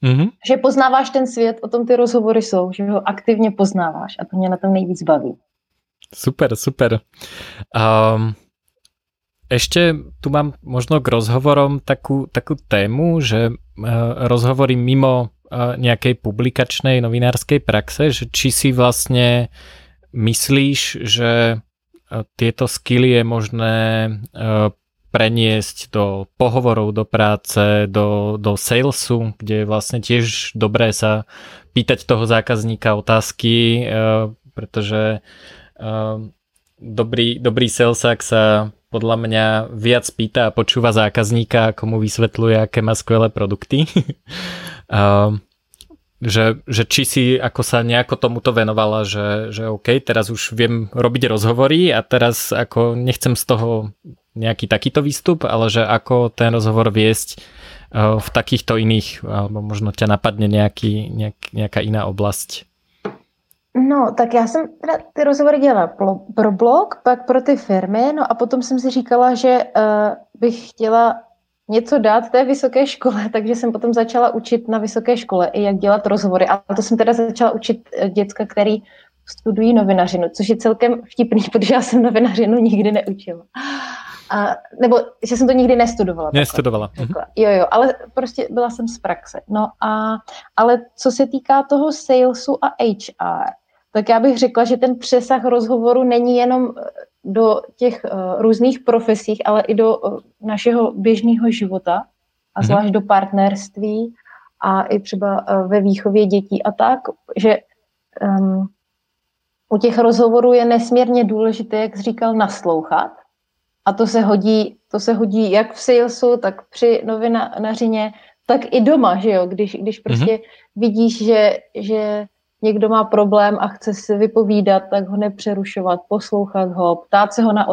Speaker 2: Mm-hmm. Že poznáváš ten svět, o tom ty rozhovory jsou, že ho aktivně poznáváš a to mě na tom nejvíc baví.
Speaker 1: Super, super. Um, ešte tu mám možno k rozhovorom takú, takú tému, že uh, rozhovory mimo nejakej publikačnej novinárskej praxe, že či si vlastne myslíš, že tieto skily je možné preniesť do pohovorov, do práce, do, do salesu, kde je vlastne tiež dobré sa pýtať toho zákazníka otázky, pretože dobrý, dobrý salesák sa podľa mňa viac pýta a počúva zákazníka, ako mu vysvetľuje, aké má skvelé produkty. Uh, že, že či si ako sa nejako tomuto venovala, že, že OK, teraz už viem robiť rozhovory a teraz ako nechcem z toho nejaký takýto výstup, ale že ako ten rozhovor viesť uh, v takýchto iných, alebo možno ťa napadne nejaký, nejak, nejaká iná oblasť.
Speaker 2: No, tak já jsem teda ty rozhovory dělala pro blog, pak pro ty firmy, no a potom jsem si říkala, že uh, bych chtěla něco dát té vysoké škole, takže jsem potom začala učit na vysoké škole i jak dělat rozhovory. A to jsem teda začala učit eh, děcka, který studují novinařinu, což je celkem vtipný, protože já jsem novinařinu nikdy neučila. A, nebo že jsem to nikdy nestudovala.
Speaker 1: Nestudovala.
Speaker 2: Takhle. Jo, jo, ale prostě byla jsem z praxe. No a, ale co se týká toho salesu a HR, tak já bych řekla, že ten přesah rozhovoru není jenom eh, do těch uh, různých profesích, ale i do uh, našeho běžného života a mhm. zvlášť do partnerství a i třeba uh, ve výchově dětí a tak, že um, u těch rozhovorů je nesmírně důležité, jak jsi říkal, naslouchat. A to se hodí, to se hodí jak v salesu, tak při novinařině, tak i doma, že jo, když, když prostě mm-hmm. vidíš, že, že někdo má problém a chce si vypovídat, tak ho nepřerušovat, poslouchat ho, ptát se ho na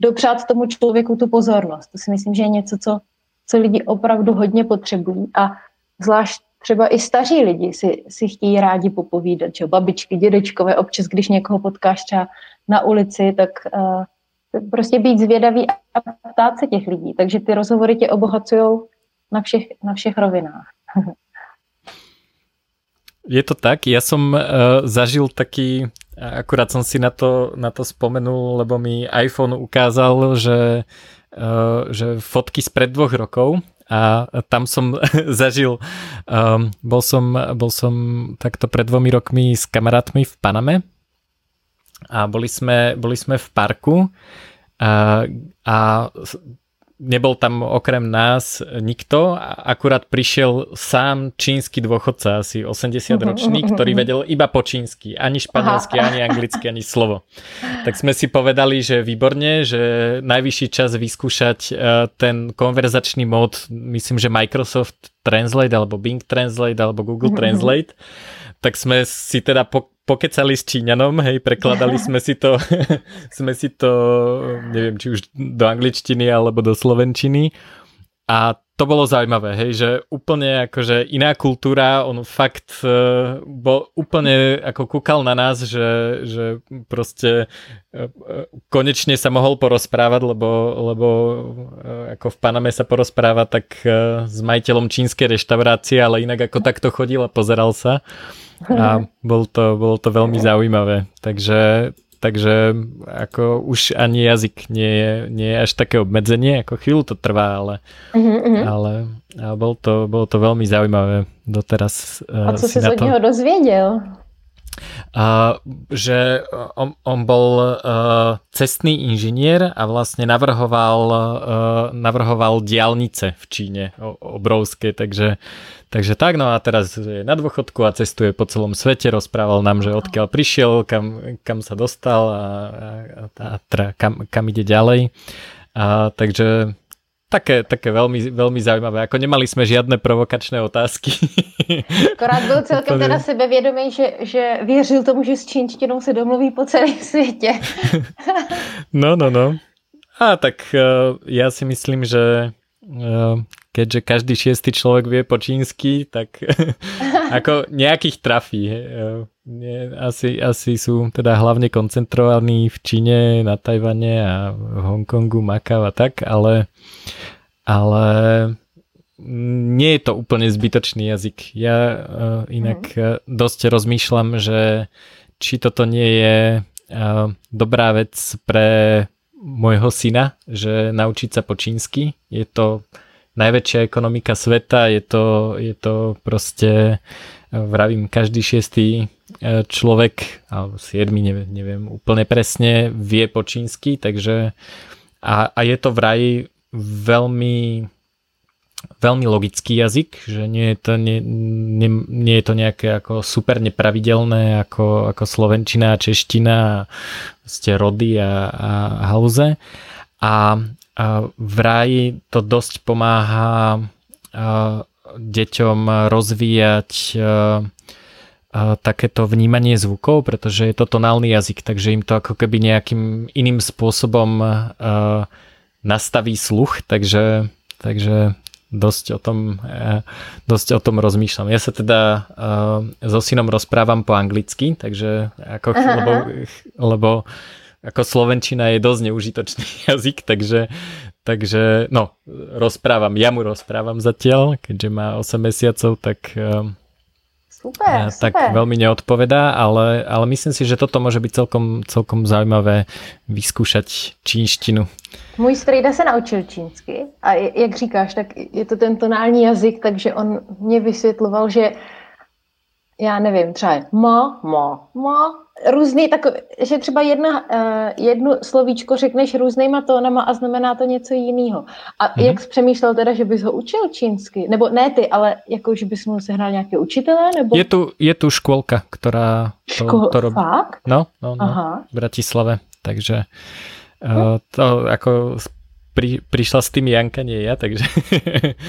Speaker 2: dopřát tomu člověku tu pozornost. To si myslím, že je něco, co, co lidi opravdu hodně potřebují a zvlášť třeba i staří lidi si, si chtějí rádi popovídat, že babičky, dědečkové, občas, když někoho potkáš třeba na ulici, tak uh, prostě být zvědavý a ptát se těch lidí. Takže ty rozhovory tě obohacují na všech, na všech rovinách.
Speaker 1: je to tak. Ja som uh, zažil taký, akurát som si na to, na to spomenul, lebo mi iPhone ukázal, že, uh, že fotky spred dvoch rokov a tam som zažil, um, bol, som, bol som takto pred dvomi rokmi s kamarátmi v Paname a boli sme, boli sme v parku a, a nebol tam okrem nás nikto, akurát prišiel sám čínsky dôchodca, asi 80 ročný, ktorý vedel iba po čínsky, ani španielsky, Aha. ani anglicky, ani slovo. Tak sme si povedali, že výborne, že najvyšší čas vyskúšať e, ten konverzačný mód, myslím, že Microsoft Translate, alebo Bing Translate, alebo Google Translate, tak sme si teda po, pokecali s Číňanom, hej, prekladali sme si to, sme si to, neviem, či už do angličtiny alebo do slovenčiny a to bolo zaujímavé, hej, že úplne akože iná kultúra, on fakt uh, bol úplne ako kúkal na nás, že, že proste uh, konečne sa mohol porozprávať, lebo, lebo uh, ako v Paname sa porozpráva tak uh, s majiteľom čínskej reštaurácie, ale inak ako takto chodil a pozeral sa a bol to, bolo to veľmi zaujímavé. Takže, takže ako už ani jazyk nie je, nie je až také obmedzenie, ako chvíľu to trvá, ale, uh-huh. ale, ale bol, to, bolo to veľmi zaujímavé doteraz.
Speaker 2: A co si, si od neho dozvedel?
Speaker 1: Uh, že on, on bol uh, cestný inžinier a vlastne navrhoval, uh, navrhoval diálnice v Číne obrovské, takže Takže tak, no a teraz je na dôchodku a cestuje po celom svete, rozprával nám, že odkiaľ prišiel, kam, kam sa dostal a, a, a, a kam, kam ide ďalej. A, takže také, také veľmi, veľmi zaujímavé. Ako nemali sme žiadne provokačné otázky.
Speaker 2: Akorát byl celkem teda sebevědomý, že, že věřil tomu, že s čínštinou se domluví po celém světě.
Speaker 1: no, no, no. A tak uh, ja si myslím, že uh, keďže každý šiestý človek vie po čínsky, tak ako nejakých trafí. Nie, asi, asi sú teda hlavne koncentrovaní v Číne, na Tajvane a v Hongkongu, Makau a tak, ale, ale nie je to úplne zbytočný jazyk. Ja uh, inak uh, dosť rozmýšľam, že či toto nie je uh, dobrá vec pre môjho syna, že naučiť sa po čínsky. Je to najväčšia ekonomika sveta, je to, je to proste, vravím, každý šiestý e, človek, alebo siedmy, neviem, neviem úplne presne, vie po čínsky, takže a, a je to vraj veľmi veľmi logický jazyk, že nie je to, nie, nie, nie je to nejaké ako super nepravidelné ako, ako slovenčina a čeština, ste rody a, a hauze. A, vraj to dosť pomáha deťom rozvíjať takéto vnímanie zvukov, pretože je to tonálny jazyk, takže im to ako keby nejakým iným spôsobom nastaví sluch, takže, takže dosť o tom, dosť o tom rozmýšľam. Ja sa teda so synom rozprávam po anglicky, takže ako, aha, lebo, lebo ako slovenčina je dosť neužitočný jazyk, takže, takže no, rozprávam, ja mu rozprávam zatiaľ, keďže má 8 mesiacov, tak ehm,
Speaker 2: Super,
Speaker 1: tak super. veľmi neodpovedá, ale, ale myslím si, že toto môže byť celkom, celkom zaujímavé vyskúšať čínštinu.
Speaker 2: Můj strejda se naučil čínsky a jak říkáš, tak je to ten tonální jazyk, takže on mě vysvětloval, že já nevím, třeba mo, mo, mo, různý takový, že třeba jedna, uh, jednu slovíčko řekneš různýma tónama a znamená to něco jiného. A mm-hmm. jak jsi přemýšlel teda, že bys ho učil čínsky? Nebo ne ty, ale jako, že bys mu sehnal nějaké učitele? Nebo...
Speaker 1: Je, tu, je tu škôlka, ktorá to,
Speaker 2: Škol... to robí. Fakt?
Speaker 1: No, no, no Aha. v Bratislave. Takže uh, to ako pri, prišla s tým Janka, nie ja, takže,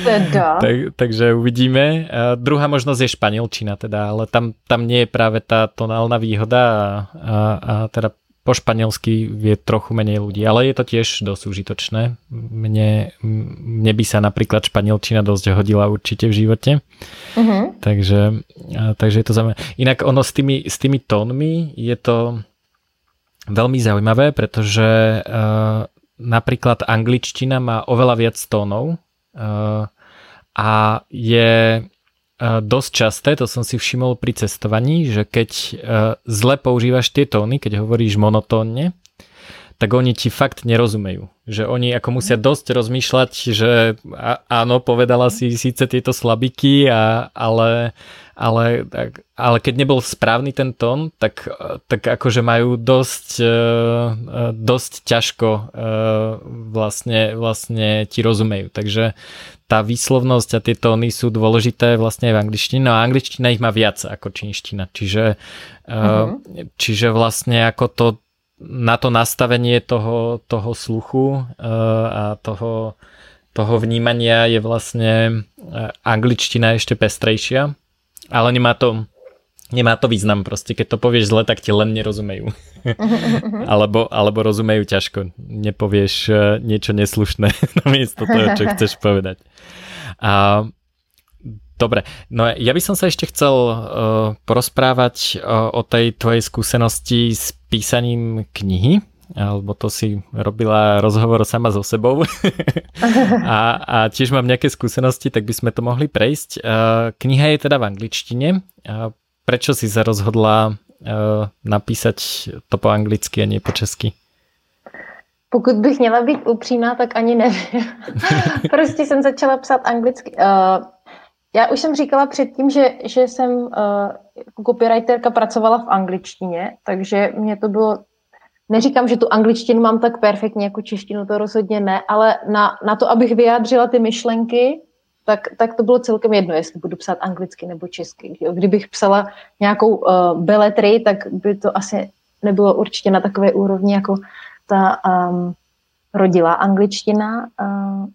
Speaker 2: teda.
Speaker 1: tak, takže uvidíme. A druhá možnosť je španielčina, teda, ale tam, tam nie je práve tá tonálna výhoda a, a, a teda po španielsky vie trochu menej ľudí, ale je to tiež dosť užitočné. Mne, mne by sa napríklad španielčina dosť hodila určite v živote. Uh-huh. Takže, takže je to zaujímavé. Inak ono s tými, s tými tónmi je to veľmi zaujímavé, pretože uh, napríklad angličtina má oveľa viac tónov uh, a je dosť časté, to som si všimol pri cestovaní, že keď zle používaš tie tóny, keď hovoríš monotónne, tak oni ti fakt nerozumejú. Že oni ako musia mhm. dosť rozmýšľať, že áno, povedala si síce tieto slabiky, a, ale, ale, ale keď nebol správny ten tón, tak, tak akože majú dosť, e, e, dosť ťažko e, vlastne, vlastne ti rozumejú. Takže tá výslovnosť a tie tóny sú dôležité vlastne v angličtine, no a angličtina ich má viac ako čínština. Čiže, uh-huh. čiže vlastne ako to na to nastavenie toho, toho sluchu a toho, toho vnímania je vlastne angličtina ešte pestrejšia, ale nemá to, nemá to význam proste, keď to povieš zle, tak ti len nerozumejú. alebo, alebo rozumejú ťažko. Nepovieš uh, niečo neslušné namiesto toho, čo chceš povedať. A Dobre, no ja by som sa ešte chcel uh, porozprávať uh, o tej tvojej skúsenosti s písaním knihy, alebo to si robila rozhovor sama so sebou a, a tiež mám nejaké skúsenosti, tak by sme to mohli prejsť. Uh, kniha je teda v angličtine. Uh, prečo si sa rozhodla uh, napísať to po anglicky a nie po česky?
Speaker 2: Pokud bych měla být upřímná, tak ani nevím. prostě jsem začala psát anglicky. Uh, já už jsem říkala předtím, že, že jsem uh, copywriterka pracovala v angličtině, takže mě to bylo Neříkám, že tu angličtinu mám tak perfektně jako češtinu, to rozhodně ne, ale na, na to, abych vyjádřila ty myšlenky, tak, tak to bylo celkem jedno, jestli budu psát anglicky nebo česky. Kdybych psala nějakou uh, beletry, tak by to asi nebylo určitě na takové úrovni jako ta um, rodila angličtina.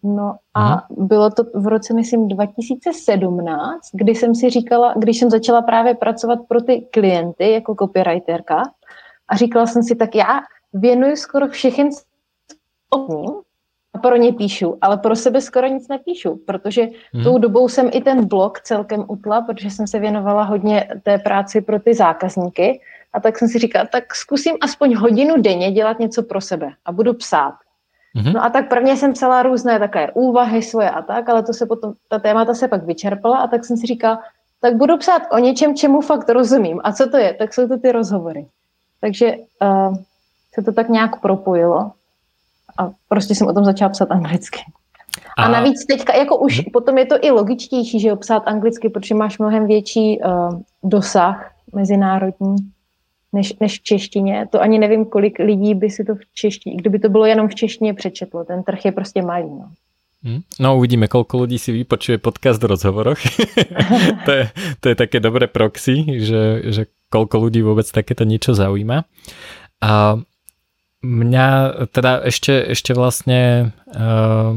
Speaker 2: No a Aha. bylo to v roce, myslím, 2017, kdy jsem si říkala, když jsem začala právě pracovat pro ty klienty jako copywriterka a říkala jsem si, tak já věnuju skoro všechny ostatním a pro ně píšu, ale pro sebe skoro nic nepíšu, protože hmm. tou dobou jsem i ten blog celkem utla, protože jsem se věnovala hodně té práci pro ty zákazníky a tak jsem si říkala, tak zkusím aspoň hodinu denně dělat něco pro sebe a budu psát. Mm-hmm. No a tak prvně jsem psala různé také úvahy svoje a tak, ale to se potom, ta témata se pak vyčerpala a tak jsem si říkala, tak budu psát o něčem, čemu fakt rozumím. A co to je? Tak jsou to ty rozhovory. Takže uh, se to tak nějak propojilo a prostě jsem o tom začala psát anglicky. A, a navíc teďka, jako už mm-hmm. potom je to i logičtější, že jo, psát anglicky, protože máš mnohem větší uh, dosah mezinárodní než, než v češtině. To ani nevím, kolik lidí by si to v češtině, kdyby to bylo jenom v češtině přečetlo. Ten trh je prostě malý. No.
Speaker 1: Hm? No uvidíme, koľko ľudí si vypočuje podcast v rozhovoroch. to, je, to je také dobré proxy, že, že koľko ľudí vôbec takéto niečo zaujíma. A mňa teda ešte, ešte vlastne uh,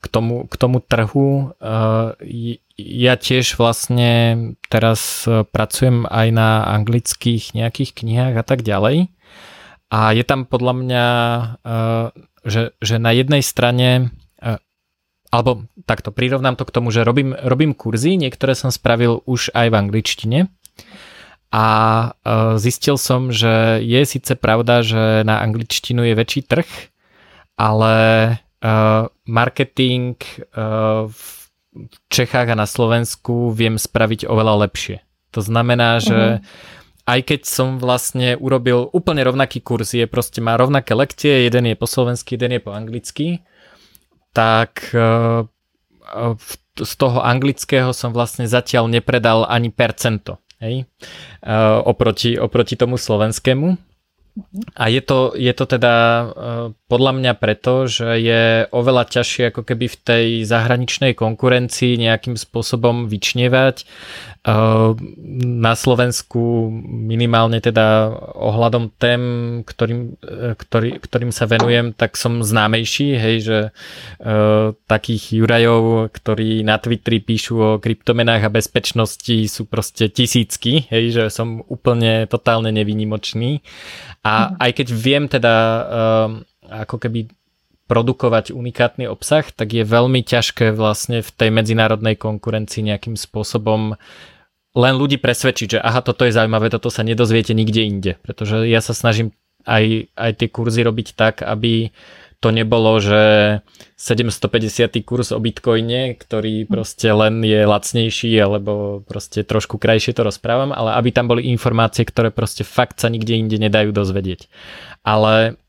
Speaker 1: k, tomu, k tomu trhu uh, ja tiež vlastne teraz pracujem aj na anglických nejakých knihách a tak ďalej. A je tam podľa mňa, e, že, že na jednej strane alebo takto prirovnám to k tomu, že robím, robím kurzy, niektoré som spravil už aj v angličtine a zistil som, že je síce pravda, že na angličtinu je väčší trh, ale marketing v v Čechách a na Slovensku viem spraviť oveľa lepšie. To znamená, že uh-huh. aj keď som vlastne urobil úplne rovnaký kurz, je proste má rovnaké lekcie, jeden je po slovensky, jeden je po anglicky, tak z toho anglického som vlastne zatiaľ nepredal ani percento. Hej? Uh, oproti, oproti tomu slovenskému. A je to, je to teda uh, podľa mňa preto, že je oveľa ťažšie ako keby v tej zahraničnej konkurencii nejakým spôsobom vyčnievať. Uh, na Slovensku minimálne teda ohľadom tém, ktorým, uh, ktorý, ktorým sa venujem, tak som známejší, hej, že uh, takých Jurajov, ktorí na Twitteri píšu o kryptomenách a bezpečnosti sú proste tisícky, hej, že som úplne totálne nevýnimočný. A mhm. aj keď viem teda ako keby produkovať unikátny obsah, tak je veľmi ťažké vlastne v tej medzinárodnej konkurencii nejakým spôsobom len ľudí presvedčiť, že aha, toto je zaujímavé, toto sa nedozviete nikde inde. Pretože ja sa snažím aj, aj tie kurzy robiť tak, aby to nebolo, že 750 kurz o bitcoine, ktorý proste len je lacnejší alebo proste trošku krajšie to rozprávam, ale aby tam boli informácie, ktoré proste fakt sa nikde inde nedajú dozvedieť. Ale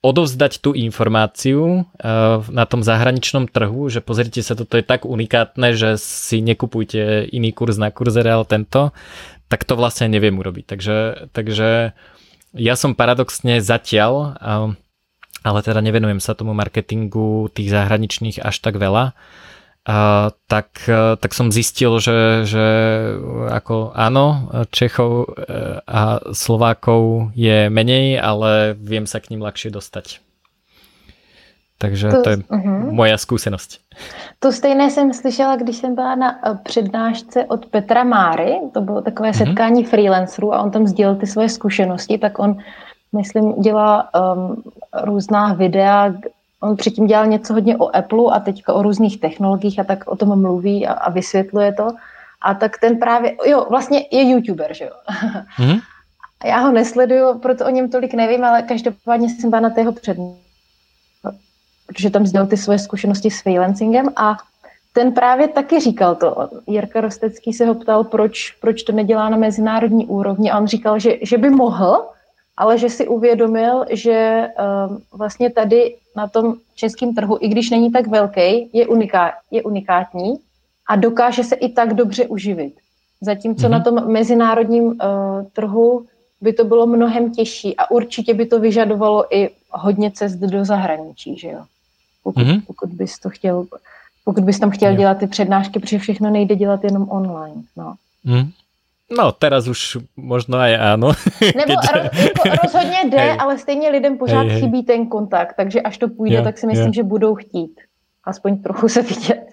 Speaker 1: odovzdať tú informáciu uh, na tom zahraničnom trhu, že pozrite sa, toto je tak unikátne, že si nekupujte iný kurz na kurzere, ale tento, tak to vlastne neviem urobiť. Takže, takže ja som paradoxne zatiaľ, uh, ale teda nevenujem sa tomu marketingu tých zahraničných až tak veľa, a, tak, tak som zistil, že, že ako áno, Čechov e, a Slovákov je menej, ale viem sa k ním ľahšie dostať. Takže to, to je uh-huh. moja zkušenost.
Speaker 2: To stejné jsem slyšela, když jsem byla na e, přednášce od Petra Máry, to bylo takové uh-huh. setkání freelancerů a on tam sdílel ty svoje zkušenosti, tak on, myslím, dělá um, různá videa, On předtím dělal něco hodně o Apple a teďka o různých technologiích a tak o tom mluví a, a vysvětluje to. A tak ten právě, jo, vlastně je youtuber, že jo. Mm-hmm. Já ho nesleduju, proto o něm tolik nevím, ale každopádně jsem byla na tého před, protože tam sdělal ty svoje zkušenosti s freelancingem a ten právě taky říkal to. Jirka Rostecký se ho ptal, proč, proč to nedělá na mezinárodní úrovni a on říkal, že, že by mohl, ale že si uvědomil, že um, vlastně tady na tom českém trhu, i když není tak velký, je, uniká, je unikátní a dokáže se i tak dobře uživit. Zatímco mm-hmm. na tom mezinárodním uh, trhu by to bylo mnohem těžší a určitě by to vyžadovalo i hodně cest do zahraničí, že jo? Pokud, mm-hmm. pokud bys to chtěl, pokud bys tam chtěl jo. dělat ty přednášky, protože všechno nejde dělat jenom online, no. Mm.
Speaker 1: No, teraz už možno aj áno.
Speaker 2: Nebo Keďže... ro, jako rozhodně jde, hej. ale stejně lidem pořád hej, hej. chybí ten kontakt, takže až to půjde, jo, tak si myslím, jo. že budou chtít aspoň trochu se vidět.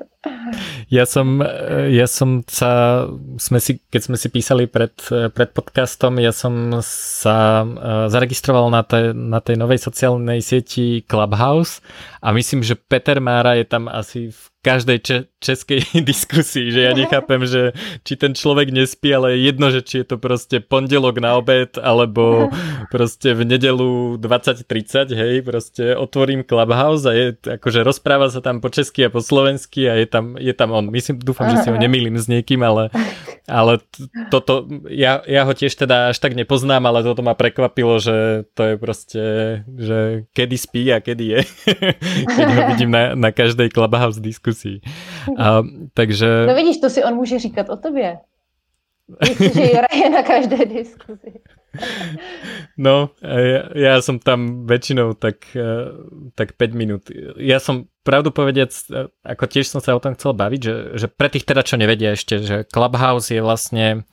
Speaker 1: Ja som, ja som sa, sme si, keď sme si písali pred, pred podcastom, ja som sa e, zaregistroval na, tej, na tej novej sociálnej sieti Clubhouse a myslím, že Peter Mára je tam asi v každej če- českej diskusii, že ja nechápem, že či ten človek nespí, ale je jedno, že či je to proste pondelok na obed, alebo proste v nedelu 20.30, hej, proste otvorím Clubhouse a je, akože rozpráva sa tam po česky a po slovensky a je tam, je tam on. Myslím, dúfam, že si ho nemýlim s niekým, ale, ale toto, ja, ja ho tiež teda až tak nepoznám, ale toto ma prekvapilo, že to je proste, že kedy spí a kedy je, keď ho vidím na, na každej Clubhouse diskusii. A, takže...
Speaker 2: No vidíš, to si on může říkat o tobě. Víš, že Jura je na každé diskuzi.
Speaker 1: No, ja, ja som tam väčšinou tak, e, tak 5 minút. Ja som pravdu povediac, e, ako tiež som sa o tom chcel baviť, že, že pre tých teda, čo nevedia ešte, že Clubhouse je vlastne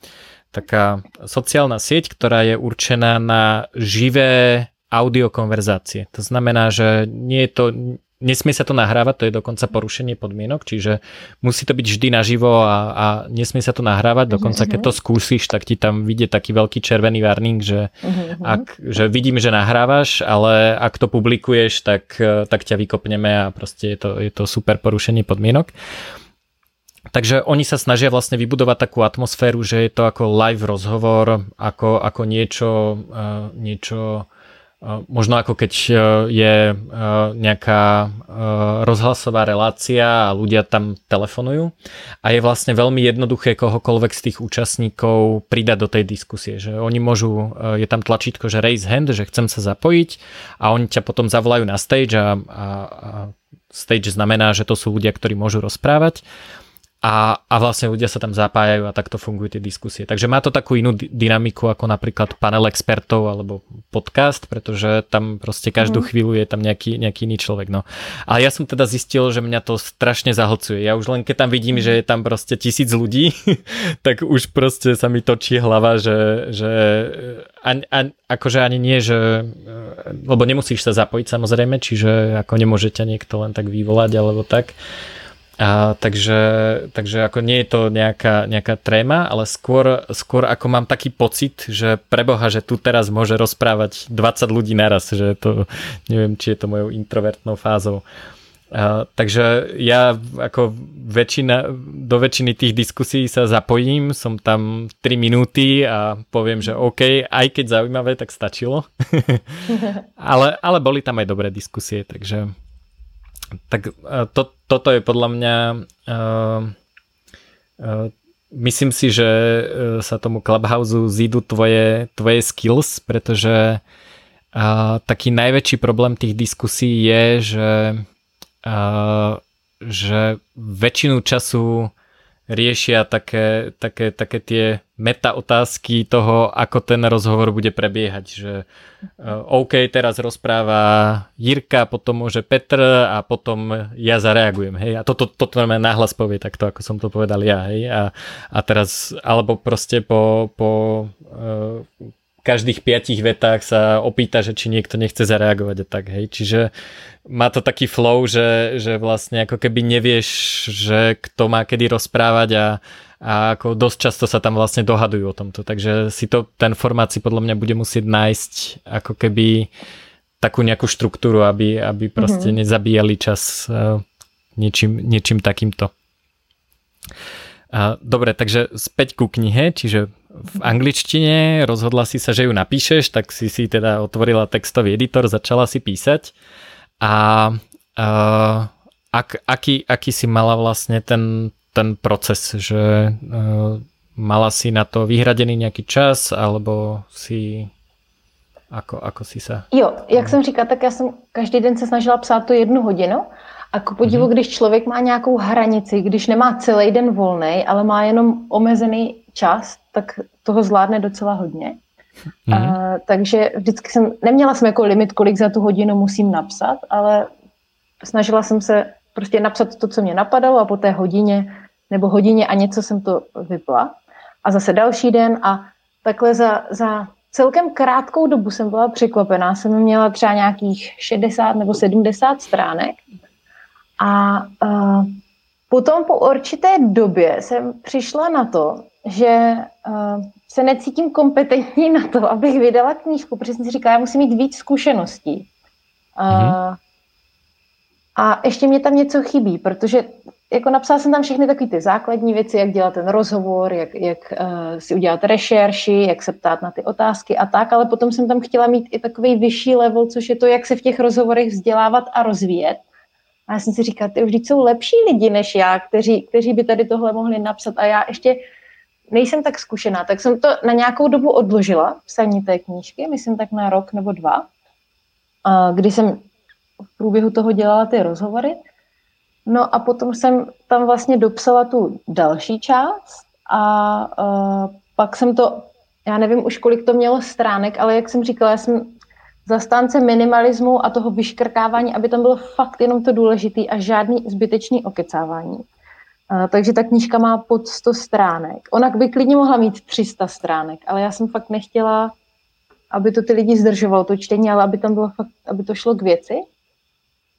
Speaker 1: taká sociálna sieť, ktorá je určená na živé audiokonverzácie. To znamená, že nie je to nesmie sa to nahrávať, to je dokonca porušenie podmienok, čiže musí to byť vždy naživo a, a nesmie sa to nahrávať, dokonca keď to skúsiš, tak ti tam vidie taký veľký červený warning, že, ak, že vidím, že nahrávaš, ale ak to publikuješ, tak, tak ťa vykopneme a proste je to, je to super porušenie podmienok. Takže oni sa snažia vlastne vybudovať takú atmosféru, že je to ako live rozhovor, ako, ako niečo, niečo Možno ako keď e, je e, nejaká e, rozhlasová relácia a ľudia tam telefonujú a je vlastne veľmi jednoduché kohokoľvek z tých účastníkov pridať do tej diskusie, že oni môžu, je tam tlačítko, že raise hand, že chcem sa zapojiť a oni ťa potom zavolajú na stage a, a, a stage znamená, že to sú ľudia, ktorí môžu rozprávať a, a vlastne ľudia sa tam zapájajú a takto fungujú tie diskusie. Takže má to takú inú dynamiku ako napríklad panel expertov alebo podcast, pretože tam proste každú mm. chvíľu je tam nejaký, nejaký iný človek. No. Ale ja som teda zistil, že mňa to strašne zahlcuje. Ja už len keď tam vidím, že je tam proste tisíc ľudí, tak už proste sa mi točí hlava, že, že ani, ani, akože ani nie, že lebo nemusíš sa zapojiť samozrejme, čiže ako nemôže ťa niekto len tak vyvolať alebo tak a, takže, takže ako nie je to nejaká, nejaká tréma, ale skôr, skôr ako mám taký pocit, že preboha, že tu teraz môže rozprávať 20 ľudí naraz, že to, neviem, či je to mojou introvertnou fázou. Uh, takže ja ako väčšina, do väčšiny tých diskusí sa zapojím, som tam 3 minúty a poviem, že OK, aj keď zaujímavé, tak stačilo. ale, ale boli tam aj dobré diskusie, takže tak uh, to, toto je podľa mňa uh, uh, myslím si, že sa tomu Clubhouse zídu tvoje, tvoje skills, pretože uh, taký najväčší problém tých diskusí je, že že väčšinu času riešia také, také, také tie meta otázky toho, ako ten rozhovor bude prebiehať. Že OK, teraz rozpráva Jirka, potom môže Petr a potom ja zareagujem. Hej? A toto, toto to nahlas povie takto, ako som to povedal ja. Hej? A, a teraz, alebo proste po, po uh, každých piatich vetách sa opýta, že či niekto nechce zareagovať a tak, hej. Čiže má to taký flow, že, že vlastne ako keby nevieš, že kto má kedy rozprávať a, a ako dosť často sa tam vlastne dohadujú o tomto. Takže si to ten formát si podľa mňa bude musieť nájsť ako keby takú nejakú štruktúru, aby, aby proste mm-hmm. nezabíjali čas uh, niečím, niečím takýmto. Dobre, takže späť ku knihe, čiže v angličtine, rozhodla si sa, že ju napíšeš, tak si si teda otvorila textový editor, začala si písať. A uh, ak, aký, aký si mala vlastne ten, ten proces, že uh, mala si na to vyhradený nejaký čas, alebo si ako, ako si sa...
Speaker 2: Jo, jak jsem říkala, tak já jsem každý den se snažila psát to jednu hodinu a ku podivu, mm-hmm. když člověk má nějakou hranici, když nemá celý den volný, ale má jenom omezený čas, tak toho zvládne docela hodně. A, takže vždycky jsem, neměla jsem jako limit, kolik za tu hodinu musím napsat, ale snažila jsem se prostě napsat to, co mě napadalo a po té hodině nebo hodině a něco jsem to vypla. A zase další den a takhle za, za celkem krátkou dobu jsem byla překvapená. Jsem měla třeba nějakých 60 nebo 70 stránek a uh, potom po určité době jsem přišla na to, že uh, se necítím kompetentní na to, abych vydala knížku, protože jsem si říkala, já musím mít víc zkušeností. Uh, mm-hmm. A ještě mě tam něco chybí, protože jako napsala jsem tam všechny takové ty základní věci, jak dělat ten rozhovor, jak, jak uh, si udělat rešerši, jak se ptát na ty otázky a tak, ale potom jsem tam chtěla mít i takový vyšší level, což je to, jak se v těch rozhovorech vzdělávat a rozvíjet. A já jsem si říkala, ty už jsou lepší lidi než já, kteří, kteří by tady tohle mohli napsat a já ještě nejsem tak zkušená, tak jsem to na nějakou dobu odložila, psaní té knížky, myslím tak na rok nebo dva, kdy jsem v průběhu toho dělala ty rozhovory. No a potom jsem tam vlastně dopsala tu další část a uh, pak jsem to, já nevím už kolik to mělo stránek, ale jak jsem říkala, já jsem zastánce minimalismu a toho vyškrkávání, aby tam bylo fakt jenom to důležité a žádný zbytečný okecávání. Uh, takže ta knížka má pod 100 stránek. Ona by klidně mohla mít 300 stránek, ale já jsem fakt nechtěla, aby to ty lidi zdržovalo to čtení, ale aby tam bylo fakt, aby to šlo k věci.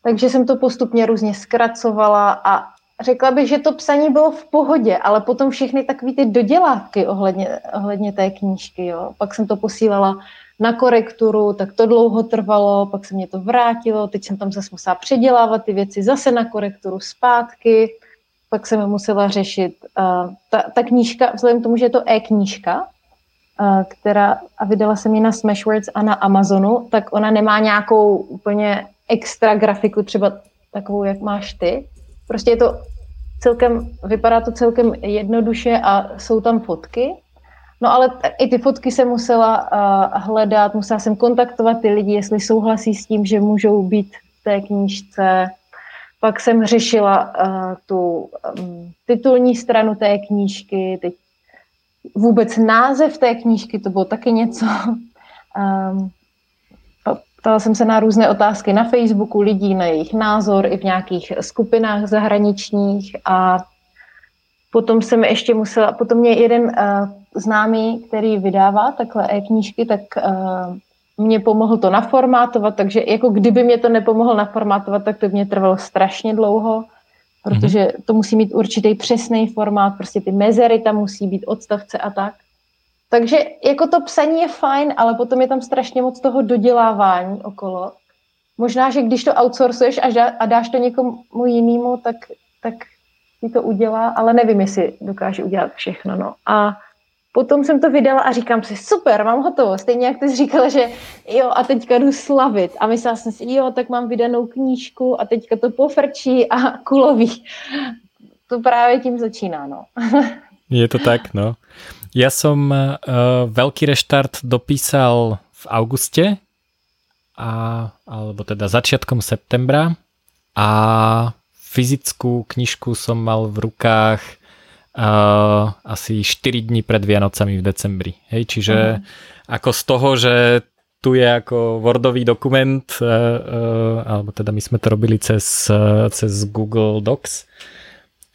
Speaker 2: Takže jsem to postupně různě zkracovala a řekla bych, že to psaní bylo v pohodě, ale potom všechny takové ty dodělávky ohledně, ohledně té knížky, jo. Pak jsem to posílala na korekturu, tak to dlouho trvalo, pak se mě to vrátilo, teď jsem tam zase musela předělávat ty věci zase na korekturu zpátky, pak jsem musela řešit. Uh, ta, ta knížka, vzhledem k tomu, že je to e-knížka, uh, která, a vydala jsem ji na Smashwords a na Amazonu, tak ona nemá nějakou úplně extra grafiku, třeba takovou, jak máš ty. Prostě je to celkem, vypadá to celkem jednoduše a jsou tam fotky. No ale i ty fotky jsem musela uh, hledat, musela jsem kontaktovat ty lidi, jestli souhlasí s tím, že můžou být v té knížce. Pak jsem řešila uh, tu um, titulní stranu té knížky, teď vůbec název té knížky, to bylo taky něco. Um, ptala jsem se na různé otázky na Facebooku lidí, na jejich názor i v nějakých skupinách zahraničních a potom jsem ještě musela, potom mě jeden uh, známý, který vydává takhle e-knížky, tak uh, mě pomohl to naformátovat, takže jako kdyby mě to nepomohl naformátovat, tak to mě trvalo strašně dlouho, protože mhm. to musí mít určitý přesný formát, prostě ty mezery tam musí být, odstavce a tak. Takže jako to psaní je fajn, ale potom je tam strašně moc toho dodělávání okolo. možná, že když to outsourcuješ a dáš to někomu jinému, tak, tak ti to udělá, ale nevím, jestli dokáže udělat všechno. No. A potom jsem to vydala a říkám si, super, mám hotovo. Stejně jak ty jsi říkala, že jo, a teďka jdu slavit. A myslela jsem si, jo, tak mám vydanou knížku a teďka to pofrčí a kulový. To právě tím začíná, no.
Speaker 1: Je to tak, no. Ja som uh, veľký reštart dopísal v auguste, a, alebo teda začiatkom septembra a fyzickú knižku som mal v rukách uh, asi 4 dní pred Vianocami v decembri. Hej, čiže uh-huh. ako z toho, že tu je ako Wordový dokument, uh, uh, alebo teda my sme to robili cez, uh, cez Google Docs,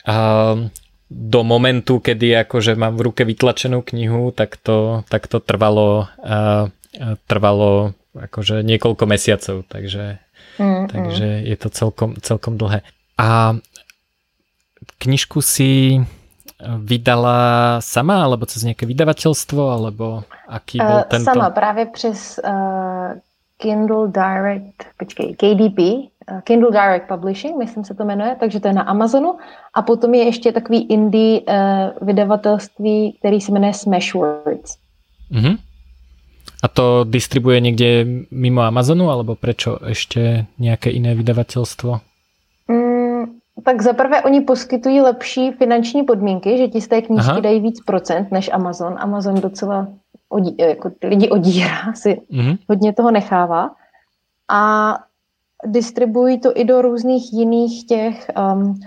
Speaker 1: uh, do momentu, kedy akože mám v ruke vytlačenú knihu, tak to, tak to trvalo, uh, trvalo akože niekoľko mesiacov, takže, mm, takže mm. je to celkom, celkom dlhé. A knižku si vydala sama, alebo cez nejaké vydavateľstvo, alebo aký bol uh, tento?
Speaker 2: Sama, právě přes uh, Kindle Direct, počkej, KDP, Kindle Direct Publishing, myslím se to jmenuje, takže to je na Amazonu. A potom je ještě takový indie uh, vydavatelství, který se jmenuje Smashwords.
Speaker 1: Uh-huh. A to distribuje niekde mimo Amazonu, alebo prečo ešte nejaké iné vydavateľstvo?
Speaker 2: Tak zaprvé oni poskytují lepší finanční podmínky, že ti z té knížky Aha. dají víc procent než Amazon. Amazon docela odí, jako lidi odírá, si mm-hmm. hodně toho nechává. A distribuují to i do různých jiných těch um,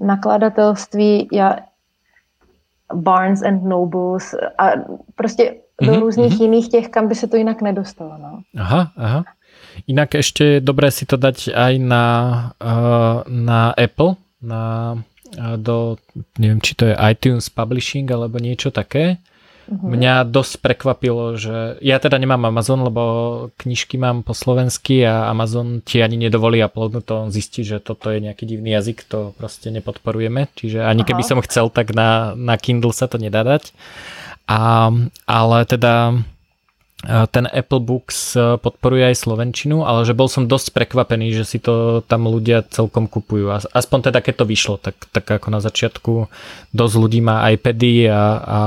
Speaker 2: nakladatelství, já, Barnes and Nobles a prostě do mm-hmm. různých mm-hmm. jiných těch, kam by se to jinak nedostalo. No.
Speaker 1: Aha, aha. Inak ešte je dobré si to dať aj na, uh, na Apple, na, uh, do, neviem, či to je iTunes Publishing alebo niečo také. Uh-huh. Mňa dosť prekvapilo, že ja teda nemám Amazon, lebo knižky mám po slovensky a Amazon ti ani nedovolí uploadnúť to, on zistí, že toto je nejaký divný jazyk, to proste nepodporujeme, čiže ani Aha. keby som chcel, tak na, na Kindle sa to nedá dať. A, ale teda ten Apple Books e, podporuje aj slovenčinu, ale že bol som dosť prekvapený, že si to tam ľudia celkom kupujú. Aspoň teda keď to vyšlo, tak, tak ako na začiatku dosť ľudí má iPady a, a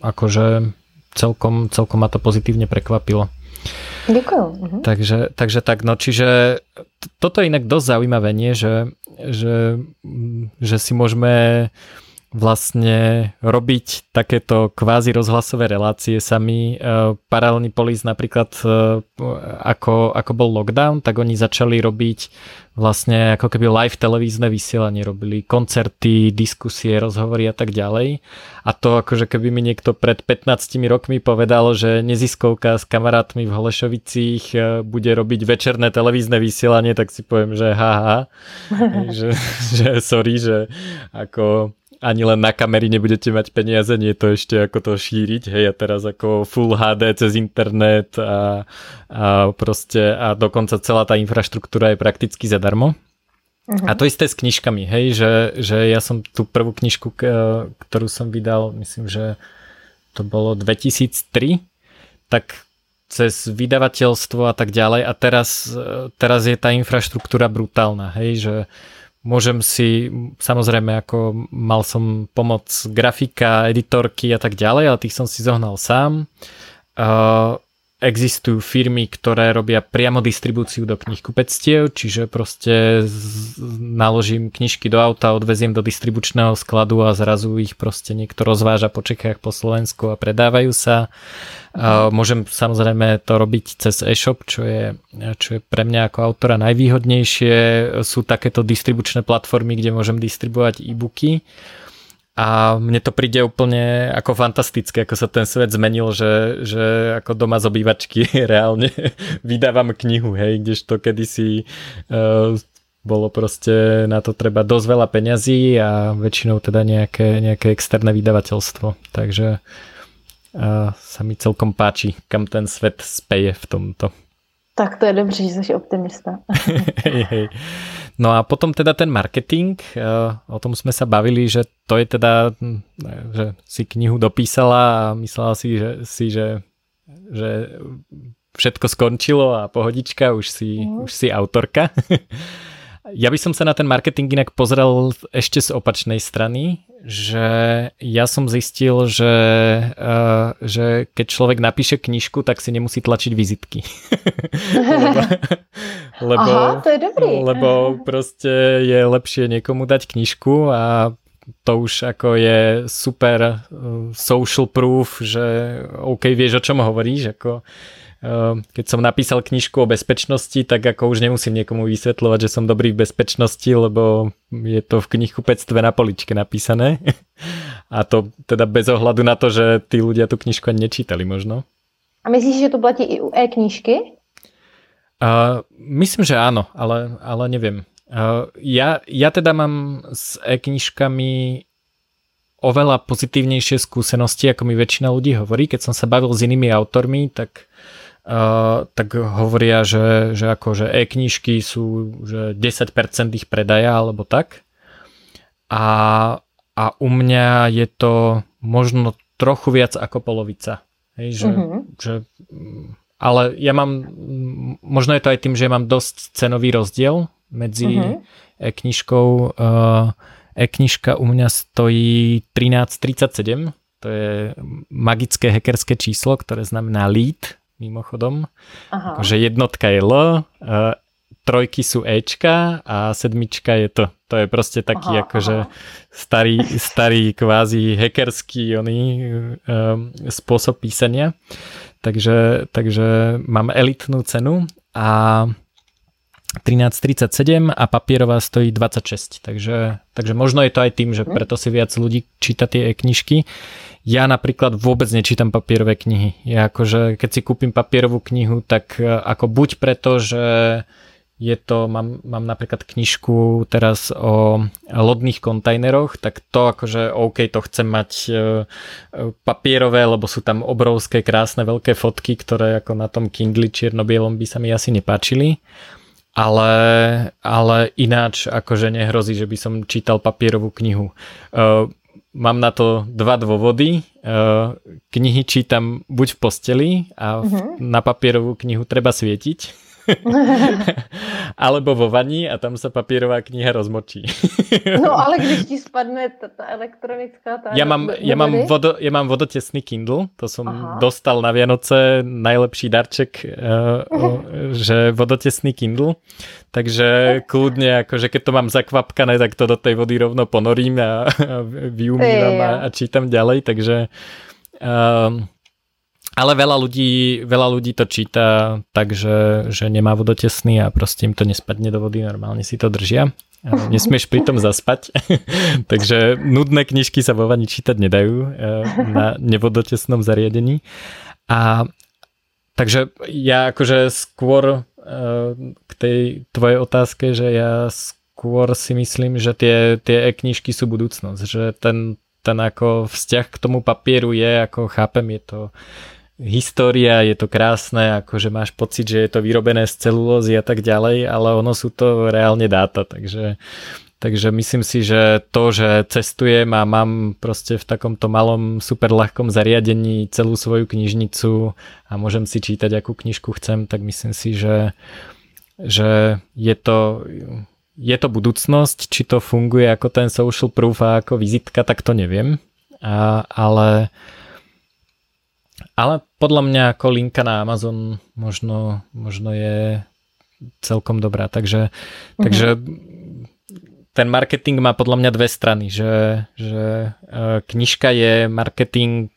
Speaker 1: akože celkom, celkom ma to pozitívne prekvapilo.
Speaker 2: Ďakujem. Mhm.
Speaker 1: Takže, takže tak, no čiže toto je inak dosť zaujímavé, nie? Že, že, že si môžeme vlastne robiť takéto kvázi rozhlasové relácie sami. E, Paralelný polis napríklad e, ako, ako bol lockdown, tak oni začali robiť vlastne ako keby live televízne vysielanie, robili koncerty, diskusie, rozhovory a tak ďalej. A to akože keby mi niekto pred 15 rokmi povedal, že neziskovka s kamarátmi v Holešovicích e, bude robiť večerné televízne vysielanie, tak si poviem, že haha, že, že sorry, že ako ani len na kamery nebudete mať peniaze, nie to ešte ako to šíriť, hej, a teraz ako Full HD cez internet a, a proste a dokonca celá tá infraštruktúra je prakticky zadarmo. Uh-huh. A to isté s knižkami, hej, že, že ja som tú prvú knižku, ktorú som vydal, myslím, že to bolo 2003, tak cez vydavateľstvo a tak ďalej a teraz, teraz je tá infraštruktúra brutálna, hej, že Môžem si, samozrejme, ako mal som pomoc grafika, editorky a tak ďalej, ale tých som si zohnal sám. Uh, existujú firmy, ktoré robia priamo distribúciu do knihkupectiev, čiže proste naložím knižky do auta, odveziem do distribučného skladu a zrazu ich proste niekto rozváža po Čechách, po Slovensku a predávajú sa. Môžem samozrejme to robiť cez e-shop, čo je, čo je pre mňa ako autora najvýhodnejšie. Sú takéto distribučné platformy, kde môžem distribuovať e-booky. A mne to príde úplne ako fantastické, ako sa ten svet zmenil, že, že ako doma z obývačky reálne vydávam knihu, hej, kdežto kedysi uh, bolo proste na to treba dosť veľa peňazí a väčšinou teda nejaké, nejaké externé vydavateľstvo. Takže a sa mi celkom páči, kam ten svet speje v tomto.
Speaker 2: Tak to je dobře, že jsi optimista.
Speaker 1: hej, hej. No a potom teda ten marketing, e, o tom sme sa bavili, že to je teda, že si knihu dopísala a myslela si, že, si, že, že všetko skončilo a pohodička, už si, mm. už si autorka. Ja by som sa na ten marketing inak pozrel ešte z opačnej strany, že ja som zistil, že, uh, že keď človek napíše knižku, tak si nemusí tlačiť vizitky.
Speaker 2: lebo, lebo, Aha, to je dobrý.
Speaker 1: Lebo proste je lepšie niekomu dať knižku a to už ako je super uh, social proof, že OK, vieš o čom hovoríš, ako Ehm, keď som napísal knižku o bezpečnosti, tak ako už nemusím niekomu vysvetľovať, že som dobrý v bezpečnosti, lebo je to v knihkupectve na poličke napísané. A to teda bez ohľadu na to, že tí ľudia tú knižku ani nečítali možno.
Speaker 2: A myslíš, že to platí i u e-knižky?
Speaker 1: Uh, myslím, že áno, ale, ale neviem. Uh, ja, ja teda mám s e-knižkami oveľa pozitívnejšie skúsenosti, ako mi väčšina ľudí hovorí. Keď som sa bavil s inými autormi, tak Uh, tak hovoria, že, že ako, že e-knižky sú že 10% ich predaja alebo tak. A, a u mňa je to možno trochu viac ako polovica. Hej, že, uh-huh. že, ale ja mám, možno je to aj tým, že mám dosť cenový rozdiel medzi uh-huh. e-knižkou. Uh, e-knižka u mňa stojí 13,37, to je magické hackerské číslo, ktoré znamená lead, mimochodom. Aha. Že jednotka je L, uh, trojky sú Ečka a sedmička je to. To je proste taký aha, akože aha. starý, starý kvázi hackerský oný, um, spôsob písania. Takže, takže mám elitnú cenu a 13.37 a papierová stojí 26. Takže, takže možno je to aj tým, že mhm. preto si viac ľudí číta tie e-knižky. Ja napríklad vôbec nečítam papierové knihy. Ja akože, keď si kúpim papierovú knihu, tak e, ako buď preto, že je to, mám, mám napríklad knižku teraz o lodných kontajneroch, tak to akože OK, to chcem mať e, e, papierové, lebo sú tam obrovské, krásne, veľké fotky, ktoré ako na tom Kindle čierno-bielom by sa mi asi nepáčili ale, ale ináč akože nehrozí, že by som čítal papierovú knihu. Uh, mám na to dva dôvody. Uh, knihy čítam buď v posteli a v, uh-huh. na papierovú knihu treba svietiť Alebo vo vani a tam sa papierová kniha rozmočí.
Speaker 2: no ale když ti spadne ta, ta elektronická... Tá
Speaker 1: ja, mám, ja, mám vodo, ja mám vodotesný Kindle, to som Aha. dostal na Vianoce, najlepší darček, uh, že vodotesný Kindle. Takže kľudne, akože keď to mám zakvapkané, tak to do tej vody rovno ponorím a, a vyumývam a, a čítam ďalej, takže... Uh, ale veľa ľudí, veľa ľudí to číta tak, že, nemá vodotesný a proste im to nespadne do vody, normálne si to držia. Nesmieš pritom zaspať, takže nudné knižky sa vo vani čítať nedajú eh, na nevodotesnom zariadení. A takže ja akože skôr eh, k tej tvojej otázke, že ja skôr si myslím, že tie, tie e-knižky sú budúcnosť, že ten, ten ako vzťah k tomu papieru je, ako chápem, je to história, je to krásne, akože máš pocit, že je to vyrobené z celulózy a tak ďalej, ale ono sú to reálne dáta, takže Takže myslím si, že to, že cestujem a mám proste v takomto malom super ľahkom zariadení celú svoju knižnicu a môžem si čítať, akú knižku chcem, tak myslím si, že, že je, to, je to budúcnosť. Či to funguje ako ten social proof a ako vizitka, tak to neviem. A, ale ale podľa mňa ako linka na Amazon možno, možno je celkom dobrá. Takže, mm-hmm. takže ten marketing má podľa mňa dve strany, že, že e, knižka je marketing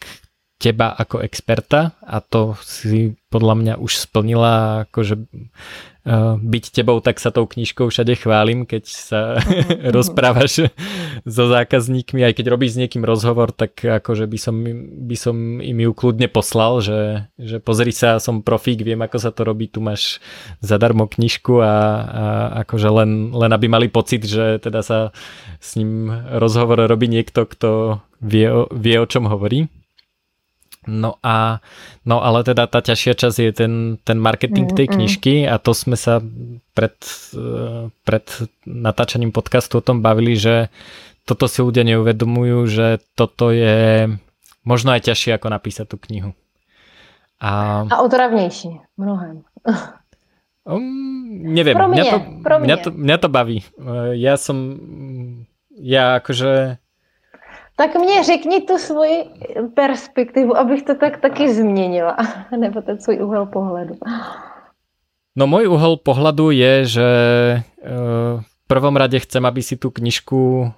Speaker 1: teba ako experta a to si podľa mňa už splnila akože Eh, byť tebou, tak sa tou knižkou všade chválim, keď sa rozprávaš so zákazníkmi, aj keď robíš s niekým rozhovor, tak akože by som, by som im ju kľudne poslal, že, že pozri sa, som profík, viem ako sa to robí, tu máš zadarmo knižku a, a akože len, len aby mali pocit, že teda sa s ním rozhovor robí niekto, kto vie, vie o čom hovorí. No a no ale teda tá ťažšia časť je ten, ten marketing tej knižky a to sme sa pred, eh, pred natáčaním podcastu o tom bavili, že toto si ľudia neuvedomujú, že toto je možno aj ťažšie ako napísať tú knihu.
Speaker 2: A, a otravnejší, mnohem.
Speaker 1: Um, neviem, pro mňa, mňa, to, pro mňa. Mňa, to, mňa to baví. Ja som, ja akože...
Speaker 2: Tak mě řekni tu svoji perspektivu, abych to tak taky změnila, nebo ten svůj úhel pohledu.
Speaker 1: No môj uhol pohľadu je, že uh, v prvom rade chcem, aby si tú knižku